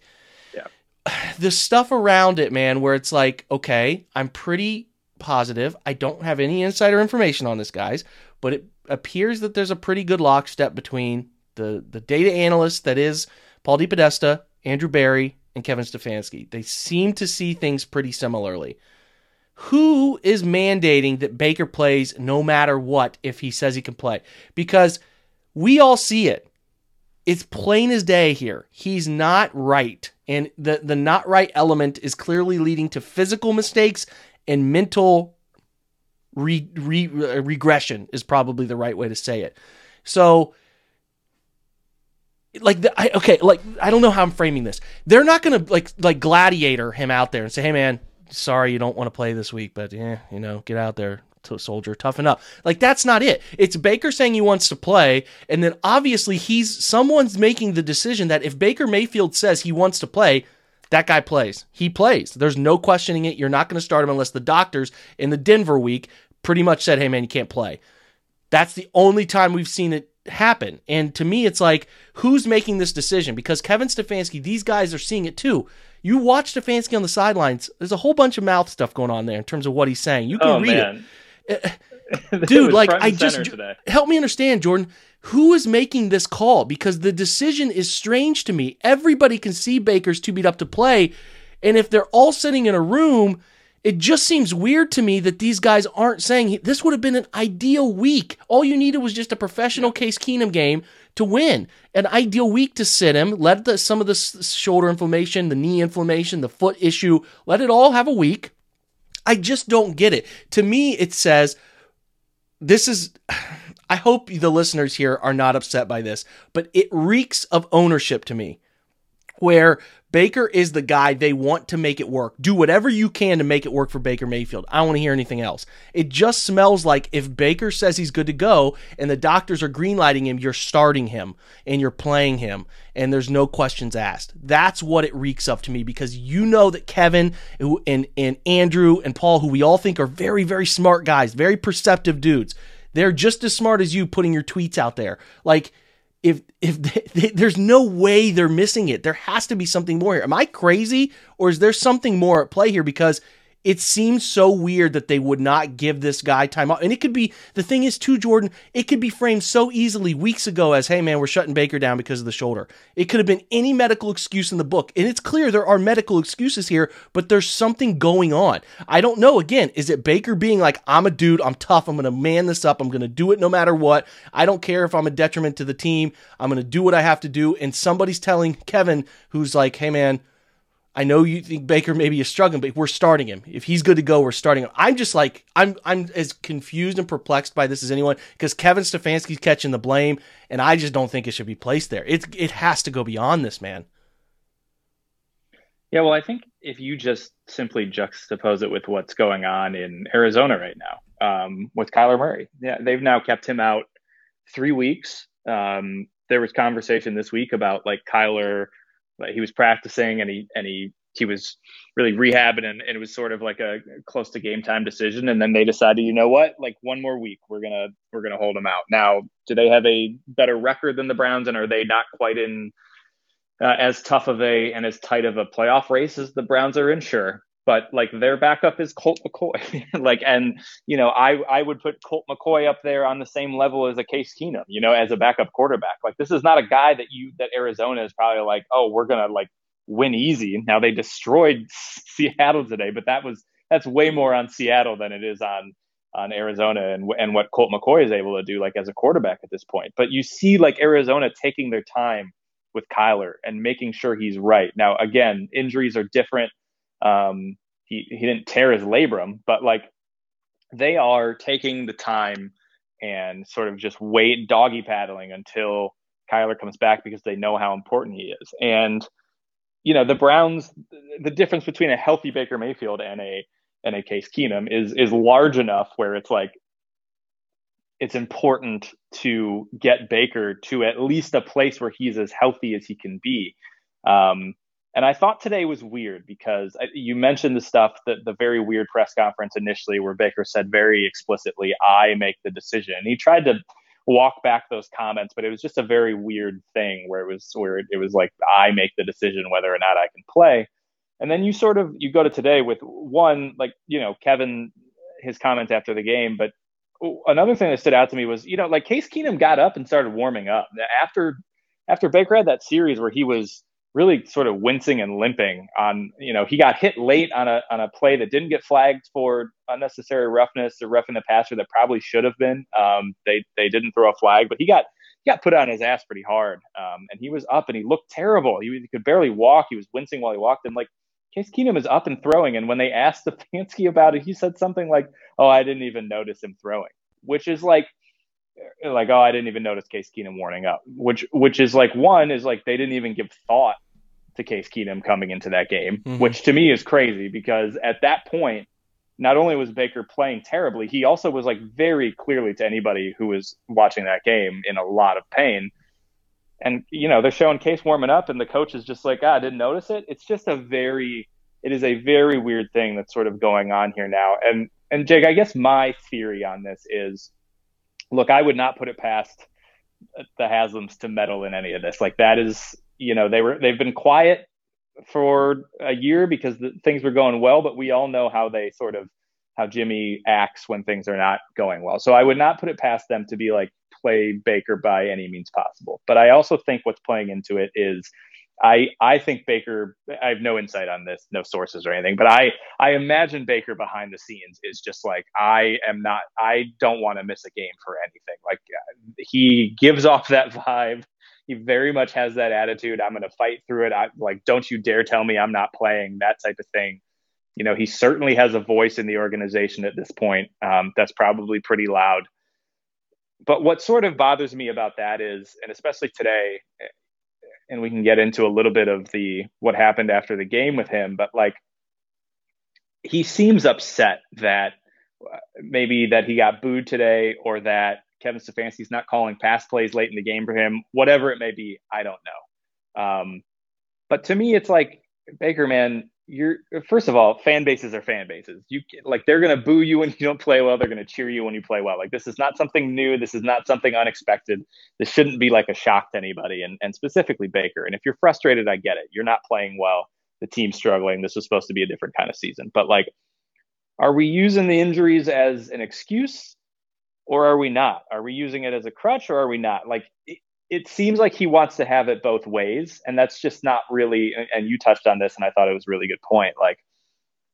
yeah. [sighs] the stuff around it, man, where it's like, okay, I'm pretty positive. I don't have any insider information on this, guys, but it appears that there's a pretty good lockstep between the the data analyst that is Paul DePodesta, Andrew Berry, and Kevin Stefanski. They seem to see things pretty similarly. Who is mandating that Baker plays no matter what if he says he can play? Because we all see it it's plain as day here. He's not right. And the, the not right element is clearly leading to physical mistakes and mental re, re, uh, regression, is probably the right way to say it. So, like, the, I, okay, like, I don't know how I'm framing this. They're not to, like, like, gladiator him out there and say, hey, man, sorry you don't want to play this week, but yeah, you know, get out there, soldier, toughen up. Like that's not it. It's Baker saying he wants to play, and then obviously he's someone's making the decision that if Baker Mayfield says he wants to play, that guy plays. He plays. There's no questioning it. You're not going to start him unless the doctors in the Denver week pretty much said, "Hey man, you can't play." That's the only time we've seen it happen. And to me, it's like, who's making this decision? Because Kevin Stefanski, these guys are seeing it too. You watch Stefanski on the sidelines. There's a whole bunch of mouth stuff going on there in terms of what he's saying. You can oh, read man. Eh, [laughs] eh, it. dude like i just today. help me understand jordan who is making this call because the decision is strange to me everybody can see baker's too beat up to play and if they're all sitting in a room it just seems weird to me that these guys aren't saying this would have been an ideal week all you needed was just a professional case keenum game to win an ideal week to sit him let the, some of the shoulder inflammation the knee inflammation the foot issue let it all have a week I just don't get it. To me, it says this is. [sighs] I hope the listeners here are not upset by this, but it reeks of ownership to me where Baker is the guy they want to make it work. Do whatever you can to make it work for Baker Mayfield. I don't want to hear anything else. It just smells like if Baker says he's good to go and the doctors are greenlighting him, you're starting him and you're playing him and there's no questions asked. That's what it reeks of to me because you know that Kevin and, and Andrew and Paul, who we all think are very, very smart guys, very perceptive dudes, they're just as smart as you putting your tweets out there. Like, if if they, they, there's no way they're missing it, there has to be something more here. Am I crazy, or is there something more at play here? Because it seems so weird that they would not give this guy time off. And it could be the thing is too, Jordan, it could be framed so easily weeks ago as, hey man, we're shutting Baker down because of the shoulder. It could have been any medical excuse in the book. And it's clear there are medical excuses here, but there's something going on. I don't know. Again, is it Baker being like, I'm a dude, I'm tough, I'm gonna man this up, I'm gonna do it no matter what. I don't care if I'm a detriment to the team, I'm gonna do what I have to do. And somebody's telling Kevin, who's like, hey man, I know you think Baker maybe is struggling, but we're starting him. If he's good to go, we're starting him. I'm just like I'm I'm as confused and perplexed by this as anyone because Kevin Stefanski's catching the blame, and I just don't think it should be placed there. It it has to go beyond this, man. Yeah, well, I think if you just simply juxtapose it with what's going on in Arizona right now um, with Kyler Murray, yeah, they've now kept him out three weeks. Um, there was conversation this week about like Kyler he was practicing and he and he he was really rehabbing and, and, it was sort of like a close to game time decision. And then they decided you know what? Like one more week we're gonna we're gonna hold him out. Now do they have a better record than the browns and are they not quite in uh, as tough of a and as tight of a playoff race as the browns are in? Sure but like their backup is Colt McCoy. [laughs] like, and you know, I I would put Colt McCoy up there on the same level as a Case Keenum, you know, as a backup quarterback. Like, this is not a guy that you that Arizona is probably like, oh, we're gonna like win easy. Now they destroyed [laughs] Seattle today, but that was that's way more on Seattle than it is on on Arizona and and what Colt McCoy is able to do like as a quarterback at this point. But you see like Arizona taking their time with Kyler and making sure he's right. Now again, injuries are different um, he he didn't tear his labrum, but like they are taking the time and sort of just wait doggy paddling until Kyler comes back because they know how important he is. And you know the Browns, the difference between a healthy Baker Mayfield and a and a Case Keenum is is large enough where it's like it's important to get Baker to at least a place where he's as healthy as he can be. Um, and I thought today was weird because you mentioned the stuff that the very weird press conference initially where Baker said very explicitly, I make the decision. He tried to walk back those comments, but it was just a very weird thing where it was where it, was like, I make the decision whether or not I can play. And then you sort of you go to today with one, like, you know, Kevin, his comments after the game, but another thing that stood out to me was, you know, like Case Keenum got up and started warming up after after Baker had that series where he was really sort of wincing and limping on you know he got hit late on a on a play that didn't get flagged for unnecessary roughness or roughing the passer that probably should have been. Um, they they didn't throw a flag but he got he got put on his ass pretty hard. Um, and he was up and he looked terrible. He, he, could barely walk. He was wincing while he walked. And like Case Keenum is up and throwing. And when they asked [laughs] Stefanski about it he said something like oh I didn't even notice him throwing which is like like oh I didn't even notice Case Keenum warning up which which is like one is like they didn't even give thought to Case Keenum coming into that game, mm-hmm. which to me is crazy because at that point, not only was Baker playing terribly, he also was like very clearly to anybody who was watching that game in a lot of pain. And you know they're showing Case warming up, and the coach is just like, ah, I didn't notice it. It's just a very, it is a very weird thing that's sort of going on here now. And and Jake, I guess my theory on this is, look, I would not put it past the Haslams to meddle in any of this. Like that is you know they were they've been quiet for a year because the, things were going well, but we all know how they sort of how Jimmy acts when things are not going well. So I would not put it past them to be like play Baker by any means possible. But I also think what's playing into it is I I think Baker I have no insight on this, no sources or anything, but I I imagine Baker behind the scenes is just like I am not I don't want to miss a game for anything. Like uh, he gives off that [laughs] vibe he very much has that attitude. I'm going to fight through it. I like, don't you dare tell me I'm not playing that type of thing. You know, he certainly has a voice in the organization at this point. Um, that's probably pretty loud. but what sort of bothers me about that is, and especially today, and we can get into a little bit of the what happened after the game with him, but like he seems upset that uh, maybe that he got booed today or that Kevin Stefanski's not calling pass plays late in the game for him, whatever it may be, I don't know. Um, but to me, it's like Baker, man, you're first of all, fan bases are fan bases. You like they're gonna boo you when you don't play well. They're gonna cheer you when you play well. Like this is not something new. This is not something unexpected. This shouldn't be like a shock to anybody, and and specifically Baker. And if you're frustrated, I get it. You're not playing well. The team's struggling. This was supposed to be a different kind of season. But like, are we using the injuries as an excuse, or are we not? Are we using it as a crutch, or are we not? Like, it seems like he wants to have it both ways and that's just not really and you touched on this and i thought it was a really good point like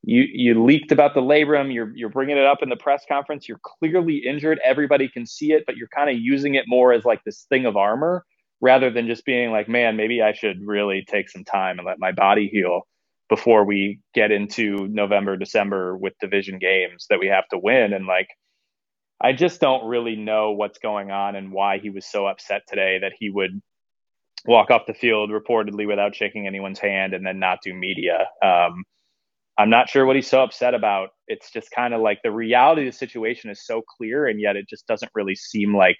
you you leaked about the labrum you're you're bringing it up in the press conference you're clearly injured everybody can see it but you're kind of using it more as like this thing of armor rather than just being like man maybe i should really take some time and let my body heal before we get into november december with division games that we have to win and like I just don't really know what's going on and why he was so upset today that he would walk off the field reportedly without shaking anyone's hand and then not do media. Um, I'm not sure what he's so upset about. It's just kind of like the reality of the situation is so clear, and yet it just doesn't really seem like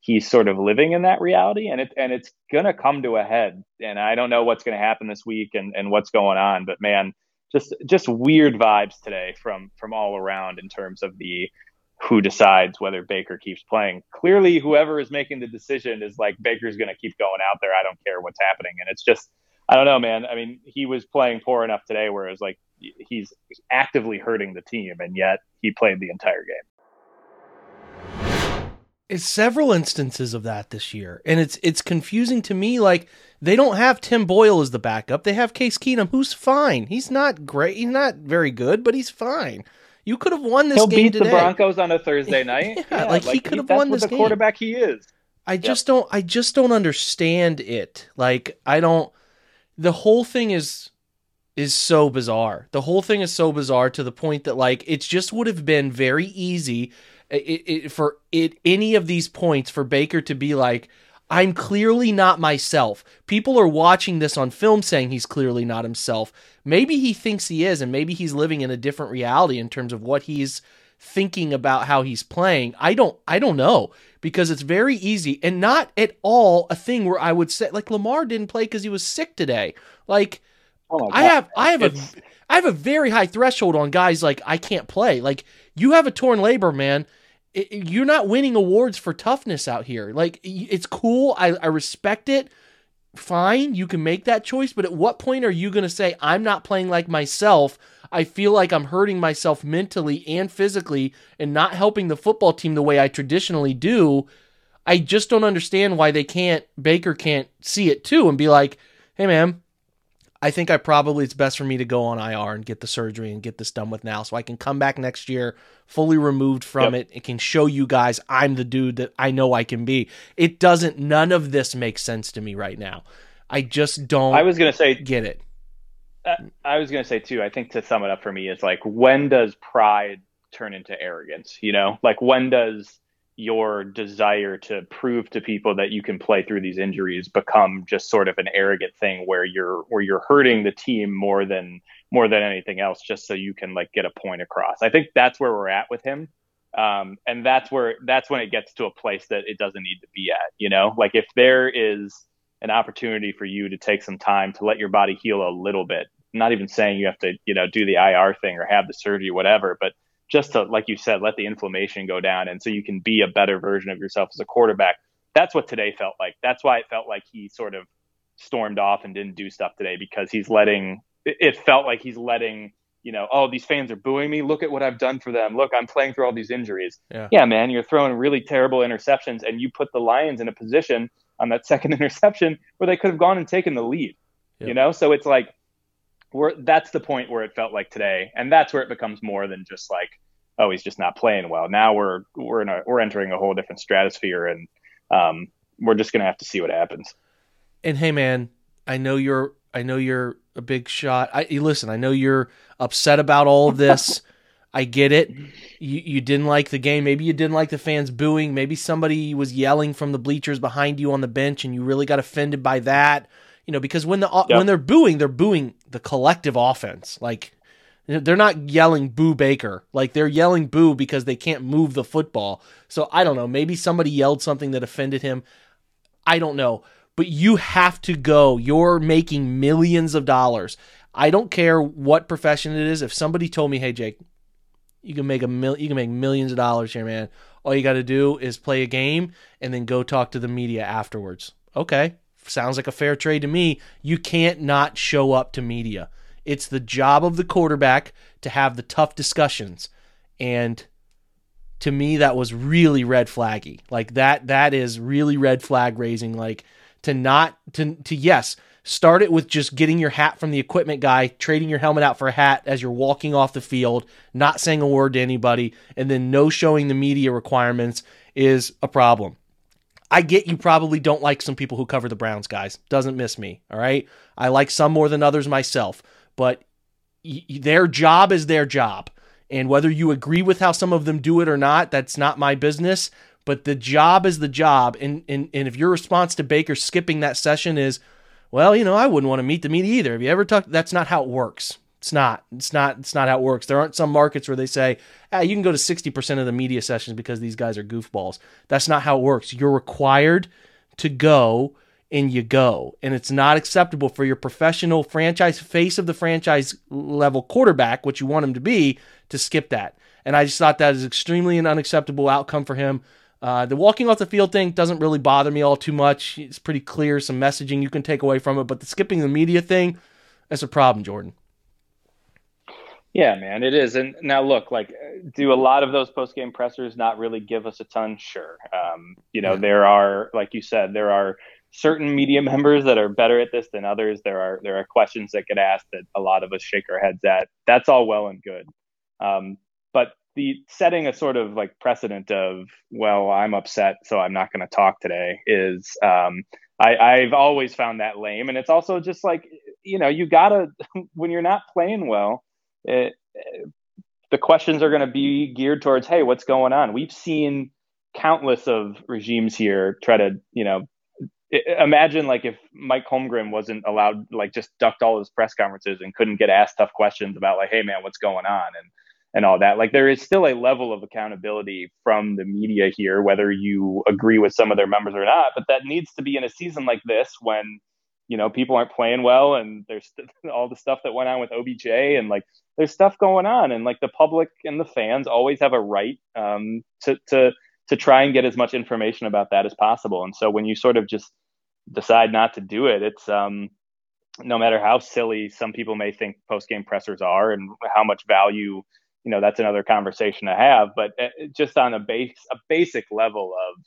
he's sort of living in that reality, and it and it's gonna come to a head. And I don't know what's gonna happen this week and and what's going on, but man, just just weird vibes today from from all around in terms of the who decides whether Baker keeps playing. Clearly, whoever is making the decision is like Baker's going to keep going out there. I don't care what's happening, and it's just I don't know, man. I mean, he was playing poor enough today where it was like he's actively hurting the team, and yet he played the entire game. It's several instances of that this year, and it's it's confusing to me. Like they don't have Tim Boyle as the backup; they have Case Keenum, who's fine. He's not great. He's not very good, but he's fine. You could have won this He'll game beat today. the Broncos on a Thursday [laughs] night. yeah, yeah, like, he could have that's won what this the game. quarterback he is. I just don't I just don't understand it. Like I don't the whole thing is is so bizarre. The whole thing is so bizarre to the point that like it just would have been very easy it, it, for it any of these points for Baker to be like I'm clearly not myself. People are watching this on film saying he's clearly not himself. Maybe he thinks he is, and maybe he's living in a different reality in terms of what he's thinking about how he's playing. I don't I don't know because it's very easy and not at all a thing where I would say like Lamar didn't play because he was sick today. Like Oh I have I have a I have a very high threshold on guys like I can't play. Like you have a torn labor, man it, you're not winning awards for toughness out here. Like it's cool. I, I respect it. Fine, you can make that choice, but at what point are you going to say I'm not playing like myself? I feel like I'm hurting myself mentally and physically and not helping the football team the way I traditionally do. I just don't understand why they can't Baker can't see it too and be like, "Hey man, I think I probably it's best for me to go on IR and get the surgery and get this done with now so I can come back next year fully removed from yep. it. It can show you guys I'm the dude that I know I can be. It doesn't none of this makes sense to me right now. I just don't I was going to say get it. Uh, I was going to say too, I think to sum it up for me is like when does pride turn into arrogance, you know? Like when does your desire to prove to people that you can play through these injuries become just sort of an arrogant thing where you're where you're hurting the team more than more than anything else just so you can like get a point across. I think that's where we're at with him. Um, and that's where that's when it gets to a place that it doesn't need to be at, you know? Like if there is an opportunity for you to take some time to let your body heal a little bit. Not even saying you have to, you know, do the IR thing or have the surgery, whatever, but just to, like you said, let the inflammation go down. And so you can be a better version of yourself as a quarterback. That's what today felt like. That's why it felt like he sort of stormed off and didn't do stuff today because he's letting, it felt like he's letting, you know, oh, these fans are booing me. Look at what I've done for them. Look, I'm playing through all these injuries. Yeah, yeah man, you're throwing really terrible interceptions and you put the Lions in a position on that second [laughs] interception where they could have gone and taken the lead, yep. you know? So it's like, we're, that's the point where it felt like today, and that's where it becomes more than just like, oh, he's just not playing well. Now we're we're in a we're entering a whole different stratosphere, and um, we're just gonna have to see what happens. And hey, man, I know you're I know you're a big shot. I listen. I know you're upset about all of this. [laughs] I get it. You you didn't like the game. Maybe you didn't like the fans booing. Maybe somebody was yelling from the bleachers behind you on the bench, and you really got offended by that. You know, because when the yep. when they're booing, they're booing the collective offense. Like they're not yelling boo Baker. Like they're yelling boo because they can't move the football. So I don't know. Maybe somebody yelled something that offended him. I don't know. But you have to go. You're making millions of dollars. I don't care what profession it is. If somebody told me, "Hey Jake, you can make a mil- you can make millions of dollars here, man. All you got to do is play a game and then go talk to the media afterwards." Okay, sounds like a fair trade to me. You can't not show up to media. It's the job of the quarterback to have the tough discussions. And to me that was really red flaggy. Like that that is really red flag raising like to not to to yes, start it with just getting your hat from the equipment guy, trading your helmet out for a hat as you're walking off the field, not saying a word to anybody, and then no showing the media requirements is a problem. I get you probably don't like some people who cover the Browns, guys. Doesn't miss me, all right? I like some more than others myself but y- their job is their job. And whether you agree with how some of them do it or not, that's not my business. But the job is the job. And, and, and if your response to Baker skipping that session is, well, you know, I wouldn't want to meet the media either. Have you ever talked? That's not how it works. It's not. It's not. It's not how it works. There aren't some markets where they say, ah, you can go to 60% of the media sessions because these guys are goofballs. That's not how it works. You're required to go and you go. And it's not acceptable for your professional franchise face of the franchise level quarterback, which you want him to be, to skip that. And I just thought that is extremely an unacceptable outcome for him. Uh, the walking off the field thing doesn't really bother me all too much. It's pretty clear, some messaging you can take away from it. But the skipping the media thing, that's a problem, Jordan. Yeah, man, it is. And now look, like, do a lot of those post game pressers not really give us a ton? Sure. Um, you know, yeah. there are, like you said, there are certain media members that are better at this than others. There are there are questions that get asked that a lot of us shake our heads at. That's all well and good, um, but the setting a sort of like precedent of well, I'm upset, so I'm not going to talk today is. Um, I, I've always found that lame, and it's also just like you know you gotta [laughs] when you're not playing well. The questions are going to be geared towards, hey, what's going on? We've seen countless of regimes here try to, you know, imagine like if Mike Holmgren wasn't allowed, like just ducked all his press conferences and couldn't get asked tough questions about like, hey man, what's going on and and all that. Like there is still a level of accountability from the media here, whether you agree with some of their members or not. But that needs to be in a season like this when you know people aren't playing well and there's [laughs] all the stuff that went on with OBJ and like there's stuff going on and like the public and the fans always have a right um, to to to try and get as much information about that as possible. And so when you sort of just decide not to do it, it's um, no matter how silly some people may think post game pressers are and how much value, you know, that's another conversation to have. But uh, just on a base, a basic level of,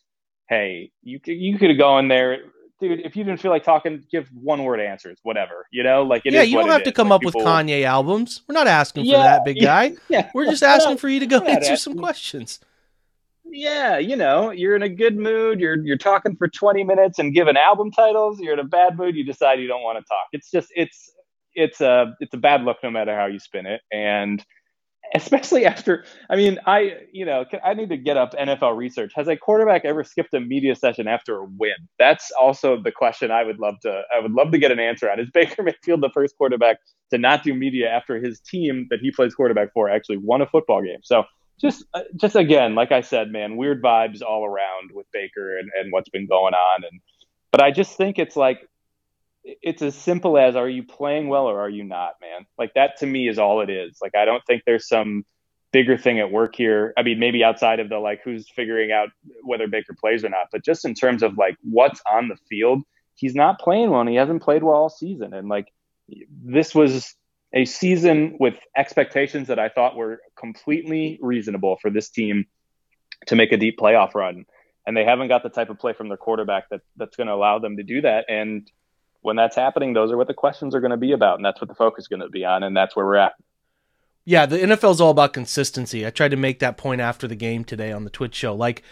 hey, you you could go in there. Dude, if you didn't feel like talking, give one word answers, whatever. You know, like yeah, you don't have to come like up people, with Kanye albums. We're not asking for that, big guy. [laughs] Yeah, We're just asking for you to go answer some questions yeah, you know, you're in a good mood, you're you're talking for 20 minutes and giving album titles, you're in a bad mood, you decide you don't want to talk. It's just it's it's a it's a bad look no matter how you spin it and [laughs] especially after I mean, I you know, I need to get up NFL research. Has a quarterback ever skipped a media session after a win? That's also the question I would love to I would love to get an answer on. Is [laughs] Baker Mayfield the first quarterback to not do media after his team that he plays quarterback for actually won a football game? So just uh, just again, like I said, man, weird vibes all around with Baker and, and what's been going on. And but I just think it's like it's as simple as are you playing well or are you not, man? Like that to me is all it is. Like I don't think there's some bigger thing at work here. I mean, maybe outside of the like who's figuring out whether Baker plays or not, but just in terms of like what's on the field, he's not playing well and he hasn't played well all season. And like this was a season with expectations that I thought were completely reasonable for this team to make a deep playoff run. And they haven't got the type of play from their quarterback that, that's going to allow them to do that. And when that's happening, those are what the questions are going to be about. And that's what the focus is going to be on. And that's where we're at. Yeah, the NFL is all about consistency. I tried to make that point after the game today on the Twitch show. Like,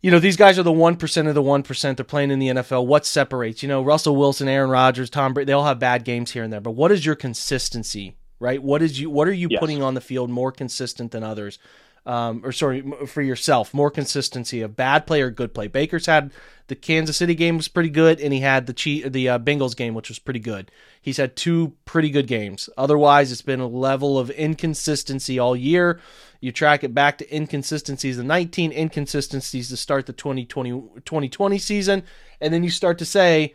you know, these guys are the 1% of the 1%. They're playing in the NFL. What separates? You know, Russell Wilson, Aaron Rodgers, Tom Brady, they all have bad games here and there. But what is your consistency right? What is you? What are you Yes. putting on the field more consistent than others? Um, or sorry, for yourself, more consistency of bad play or good play. Baker's had the Kansas City game was pretty good, and he had the Chi- the uh, Bengals game, which was pretty good. He's had two pretty good games. Otherwise, it's been a level of inconsistency all year. You track it back to inconsistencies, the 19 inconsistencies to start the 2020, 2020 season, and then you start to say,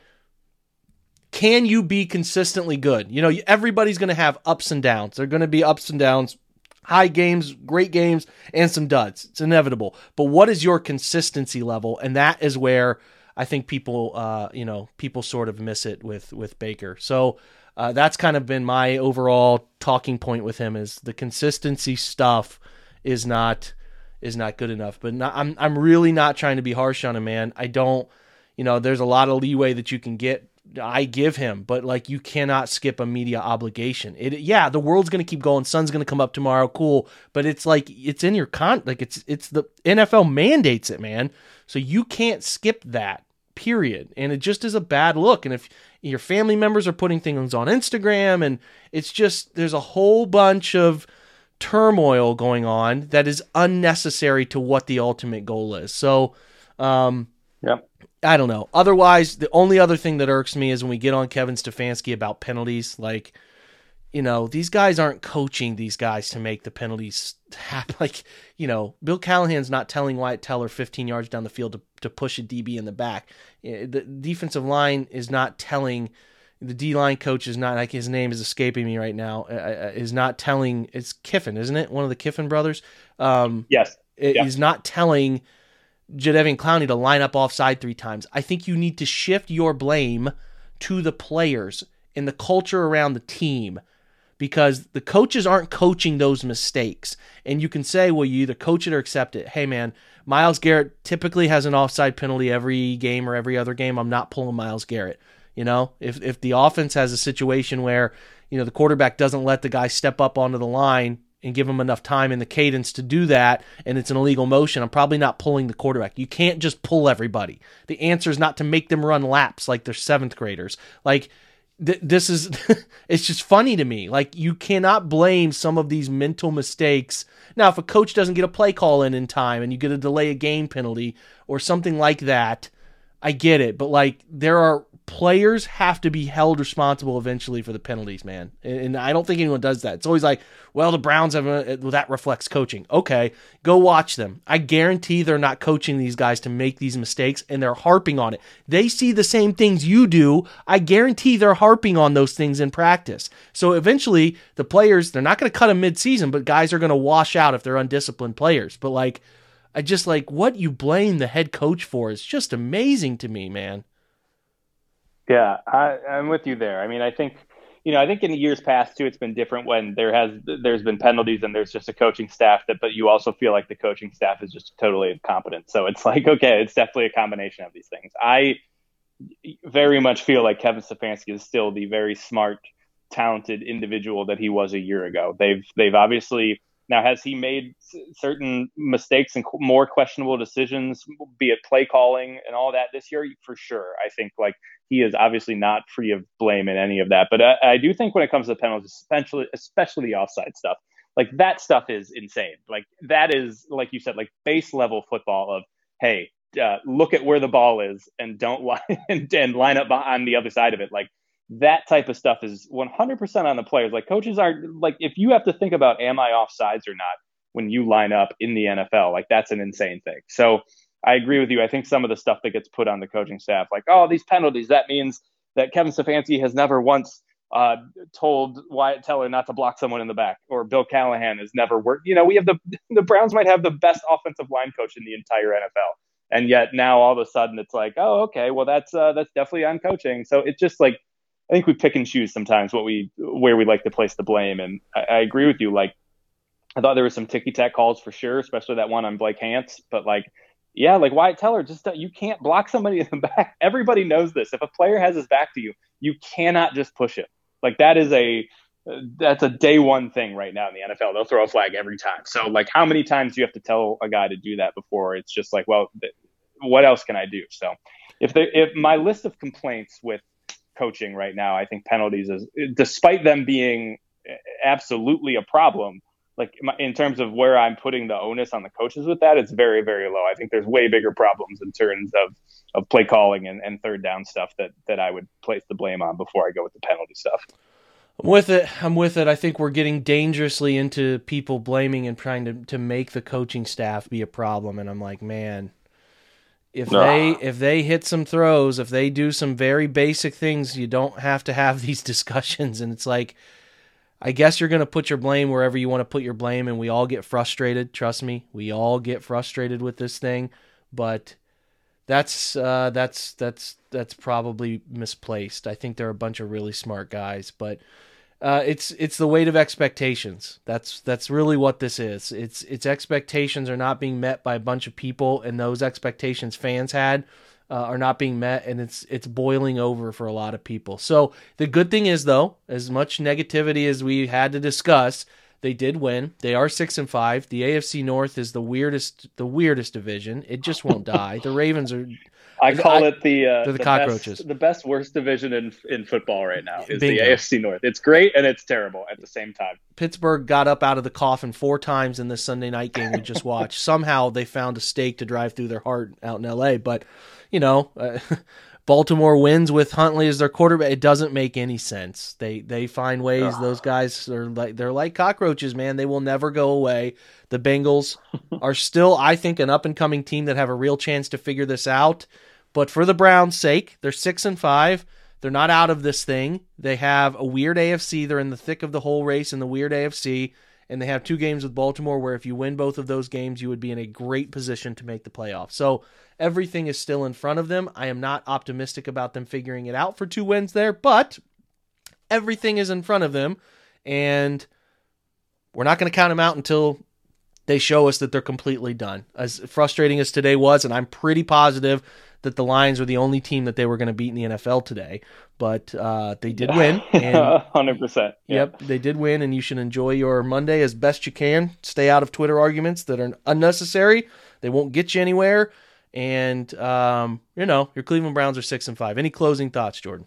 can you be consistently good? You know, everybody's going to have ups and downs. They're going to be ups and downs, high games, great games, and some duds. It's inevitable. But what is your consistency level? And that is where I think people, uh, you know, people sort of miss it with with Baker. So uh, that's kind of been my overall talking point with him is the consistency stuff is not is not good enough. But not, I'm I'm really not trying to be harsh on him, man. I don't, you know, there's a lot of leeway that you can get. I give him, but like you cannot skip a media obligation. It yeah, the world's gonna keep going. Sun's gonna come up tomorrow, cool. But it's like it's in your con like it's it's the NFL mandates it, man. So you can't skip that. Period. And it just is a bad look. And if your family members are putting things on Instagram, and it's just there's a whole bunch of turmoil going on that is unnecessary to what the ultimate goal is. So, um, Yep. I don't know. Otherwise, the only other thing that irks me is when we get on Kevin Stefanski about penalties. Like, you know, these guys aren't coaching these guys to make the penalties [laughs] happen. Like, you know, Bill Callahan's not telling Wyatt Teller 15 yards down the field to, to push a DB in the back. Eh, The defensive line is not telling the D line coach is not like his name is escaping me right now. Uh, uh, is not telling it's Kiffin, isn't it? One of the Kiffin brothers. Um, Yes. it- Yeah. He's not telling Jadeveon Clowney to line up offside three times. I think you need to shift your blame to the players and the culture around the team because the coaches aren't coaching those mistakes. And you can say, well, you either coach it or accept it. Hey, man, Myles Garrett typically has an offside penalty every game or every other game. I'm not pulling Myles Garrett. You know, if if the offense has a situation where you know the quarterback doesn't let the guy step up onto the line and give him enough time in the cadence to do that, and it's an illegal motion, I'm probably not pulling the quarterback. You can't just pull everybody. The answer is not to make them run laps like they're seventh graders. Like th- this is, [laughs] it's just funny to me. Like you cannot blame some of these mental mistakes. Now, if a coach doesn't get a play call in in time and you get a delay a game penalty or something like that, I get it, but like there are players have to be held responsible eventually for the penalties, man. And, and I don't think anyone does that. It's always like, well, the Browns have uh, a, well, that reflects coaching. Okay, go watch them. I guarantee they're not coaching these guys to make these mistakes, and they're harping on it. They see the same things you do. I guarantee they're harping on those things in practice. So eventually, the players they're not going to cut them mid-season, but guys are going to wash out if they're undisciplined players. But like. I just like what you blame the head coach for is just amazing to me, man. Yeah, I, I'm with you there. I mean, I think, you know, I think in the years past too, it's been different when there has there's been penalties and there's just a coaching staff that, but you also feel like the coaching staff is just totally incompetent. So it's [laughs] like, okay, it's definitely a combination of these things. I very much feel like Kevin Stefanski is still the very smart, talented individual that he was a year ago. They've they've obviously now has he made certain mistakes and more questionable decisions, be it play calling and all that this year for sure. I think like he is obviously not free of blame in any of that. But I, I do think when it comes to the penalties, especially especially the offside stuff, like that stuff is insane. Like that is like you said, like base level football of hey, uh, look at where the ball is and don't line [laughs] and, and line up on the other side of it. Like that type of stuff is 100% on the players. Like coaches are like if you have to think about am I offsides or not when you line up in the NFL, like that's an insane thing. So I agree with you. I think some of the stuff that gets put on the coaching staff, like, oh, these penalties, that means that Kevin Stefanski has never once uh, told Wyatt Teller not to block someone in the back, or Bill Callahan has never worked. You know, we have the the Browns might have the best offensive line coach in the entire NFL, and yet now all of a sudden it's like, oh, okay, well that's uh, that's definitely on coaching. So it's just like I think we pick and choose sometimes what we where we like to place the blame, and I, I agree with you. Like I thought there was some ticky tack calls for sure, especially that one on Blake Hance, but like yeah, like Wyatt Teller, just uh, you can't block somebody [laughs] in the back. Everybody knows this. If a player has his back to you, you cannot just push it. Like that is a uh, that's a day one thing right now in the NFL. They'll throw a flag every time. So like, how many times do you have to tell a guy to do that before it's just like, well, what else can I do? So if there, if my list of complaints with coaching right now, I think penalties is despite them being absolutely a problem. Like in terms of where I'm putting the onus on the coaches with that, it's very, very low. I think there's way bigger problems in terms of, of play calling and, and third down stuff that, that I would place the blame on before I go with the penalty stuff. I'm with it. I'm with it. I think we're getting dangerously into people blaming and trying to, to make the coaching staff be a problem. And I'm like, man, if they if they hit some throws, if they do some very basic things, you don't have to have [laughs] these discussions. And it's like, I guess you're going to put your blame wherever you want to put your blame, and we all get frustrated. Trust me, we all get frustrated with this thing. But that's uh, that's that's that's probably misplaced. I think they're a bunch of really smart guys, but uh, it's it's the weight of expectations. That's that's really what this is. It's its expectations are not being met by a bunch of people, and those expectations fans had uh, are not being met, and it's it's boiling over for a lot of people. So the good thing is, though, as much negativity as we had to discuss, they did win. They are six and five. The AFC North is the weirdest the weirdest division. It just won't [laughs] die. The Ravens are I call I, it the uh, the, the, cockroaches. Best, the best worst division in in football right now is Bingo. the AFC North. It's great and it's terrible at the same time. Pittsburgh got up out of the coffin four times in this Sunday night game we just watched. [laughs] Somehow they found a stake to drive through their heart out in LA, but you know, uh, [laughs] Baltimore wins with Huntley as their quarterback. It doesn't make any sense. They they find ways. Ugh. Those guys are like they're like cockroaches, man. They will never go away. The Bengals [laughs] are still, I think, an up and coming team that have a real chance to figure this out. But for the Browns' sake, they're six and five. They're not out of this thing. They have a weird AFC. They're in the thick of the whole race in the weird AFC. And they have two games with Baltimore where if you win both of those games, you would be in a great position to make the playoffs. So everything is still in front of them. I am not optimistic about them figuring it out for two wins there, but everything is in front of them. And we're not going to count them out until they show us that they're completely done. As frustrating as today was, and I'm pretty positive that the Lions were the only team that they were going to beat in the NFL today, but uh, they did win. [laughs] Hundred percent. Yep, they did win, and you should enjoy your Monday as best you can. Stay out of Twitter arguments that are unnecessary. They won't get you anywhere. And um, you know your Cleveland Browns are six and five. Any closing thoughts, Jordan?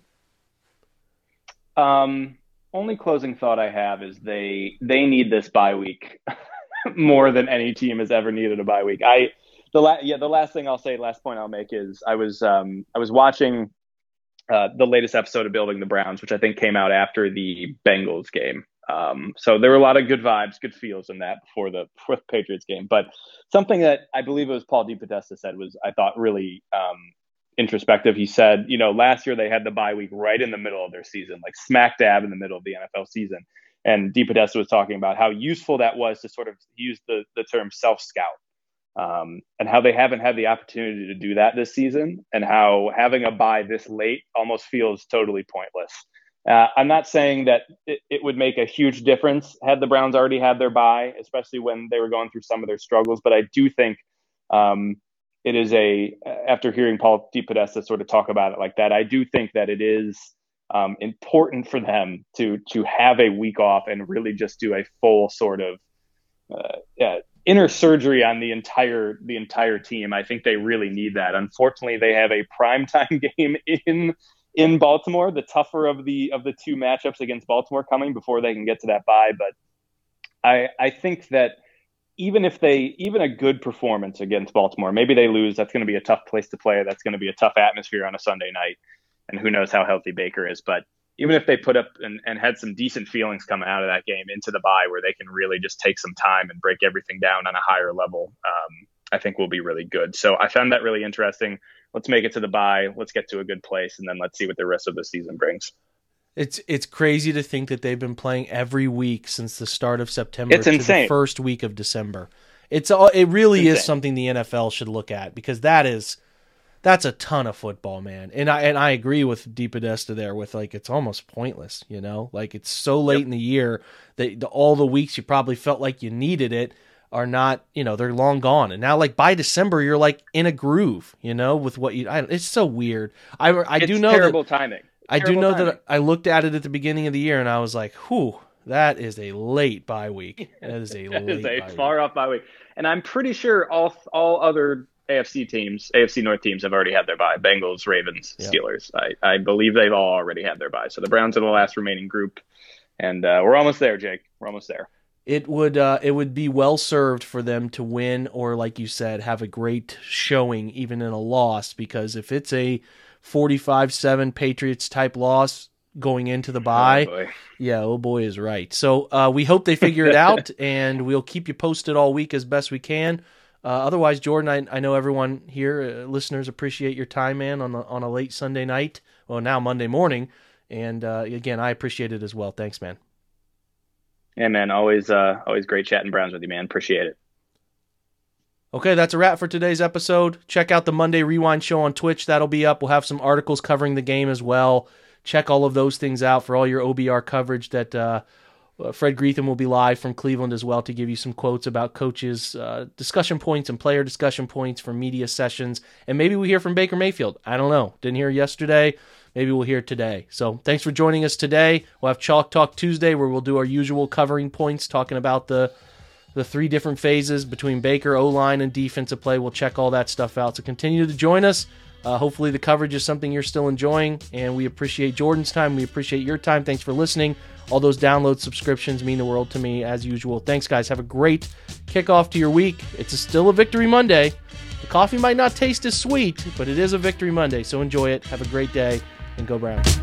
Um, only closing thought I have is they they need this bye week [laughs] more than any team has ever needed a bye week. I the la- yeah the last thing I'll say, last point I'll make is I was um, I was watching uh, the latest episode of Building the Browns, which I think came out after the Bengals game. Um, so there were a lot of good vibes, good feels in that before the before the Patriots game. But something that I believe it was Paul DePodesta said was I thought really um, introspective. He said, you know, last year they had the bye week right in the middle of their season, like smack dab in the middle of the NFL season. And DePodesta was talking about how useful that was to sort of use the the term self scout um, and how they haven't had the opportunity to do that this season, and how having a bye this late almost feels totally pointless. Uh, I'm not saying that it, it, would make a huge difference had the Browns already had their bye, especially when they were going through some of their struggles. But I do think um, it is a, after hearing Paul DePodesta sort of talk about it like that, I do think that it is um, important for them to to have a week off and really just do a full sort of uh, yeah, inner surgery on the entire the entire team. I think they really need that. Unfortunately, they have a primetime [laughs] game in in Baltimore, the tougher of the of the two matchups against Baltimore coming before they can get to that bye. But I I think that even if they even a good performance against Baltimore, maybe they lose. That's going to be a tough place to play. That's going to be a tough atmosphere on a Sunday night, and who knows how healthy Baker is. But even if they put up and, and had some decent feelings coming out of that game into the bye where they can really just take some time and break everything down on a higher level, um, I think will be really good. So I found that really interesting. Let's make it to the bye. Let's get to a good place, and then let's see what the rest of the season brings. It's it's crazy to think that they've been playing every week since the start of September. It's insane. the first week of December. It's all. It really is something the NFL should look at because that is that's a ton of football, man. And I and I agree with DePodesta there with like it's almost pointless, you know? Like it's so late yep. in the year that the, all the weeks you probably felt like you needed it are not, you know, they're long gone. And now like by December you're like in a groove, you know, with what you I, it's so weird. I I it's do know terrible that, timing. I do know timing. that I looked at it at the beginning of the year and I was like, "Whew, that is a late bye week. [laughs] That is a that late is a far week. off bye week." And I'm pretty sure all all other AFC teams, AFC North teams have already had their bye. Bengals, Ravens, Steelers. I, I believe they've all already had their bye. So the Browns are the last remaining group. and uh, we're almost there, Jake. We're almost there. It would uh, it would be well served for them to win, or like you said, have a great showing even in a loss. Because if it's a forty-five seven Patriots type loss going into the bye, Oh, yeah, oh boy is right. So uh, we hope they figure it [laughs] out, and we'll keep you posted all week as best we can. Uh, otherwise, Jordan, I, I know everyone here, uh, listeners, appreciate your time, man, on a, on a late Sunday night. Well, now Monday morning, and uh, again, I appreciate it as well. Thanks, man. Yeah, man. Always, uh, always great chatting Browns with you, man. Appreciate it. Okay, that's a wrap for today's episode. Check out the Monday Rewind show on Twitch. That'll be up. We'll have some articles covering the game as well. Check all of those things out for all your OBR coverage. That uh, uh, Fred Greetham will be live from Cleveland as well to give you some quotes about coaches, uh, discussion points, and player discussion points from media sessions. And maybe we hear from Baker Mayfield. I don't know. Didn't hear yesterday. Maybe we'll hear today. So thanks for joining us today. We'll have Chalk Talk Tuesday where we'll do our usual covering points, talking about the the three different phases between Baker, O line, and defensive play. We'll check all that stuff out. So continue to join us. Uh, hopefully, the coverage is something you're still enjoying, and we appreciate Jordan's time. We appreciate your time. Thanks for listening. All those download subscriptions mean the world to me, as usual. Thanks, guys. Have a great kickoff to your week. It's a, still a Victory Monday. The coffee might not taste as sweet, but it is a Victory Monday, so enjoy it. Have a great day, and go Browns.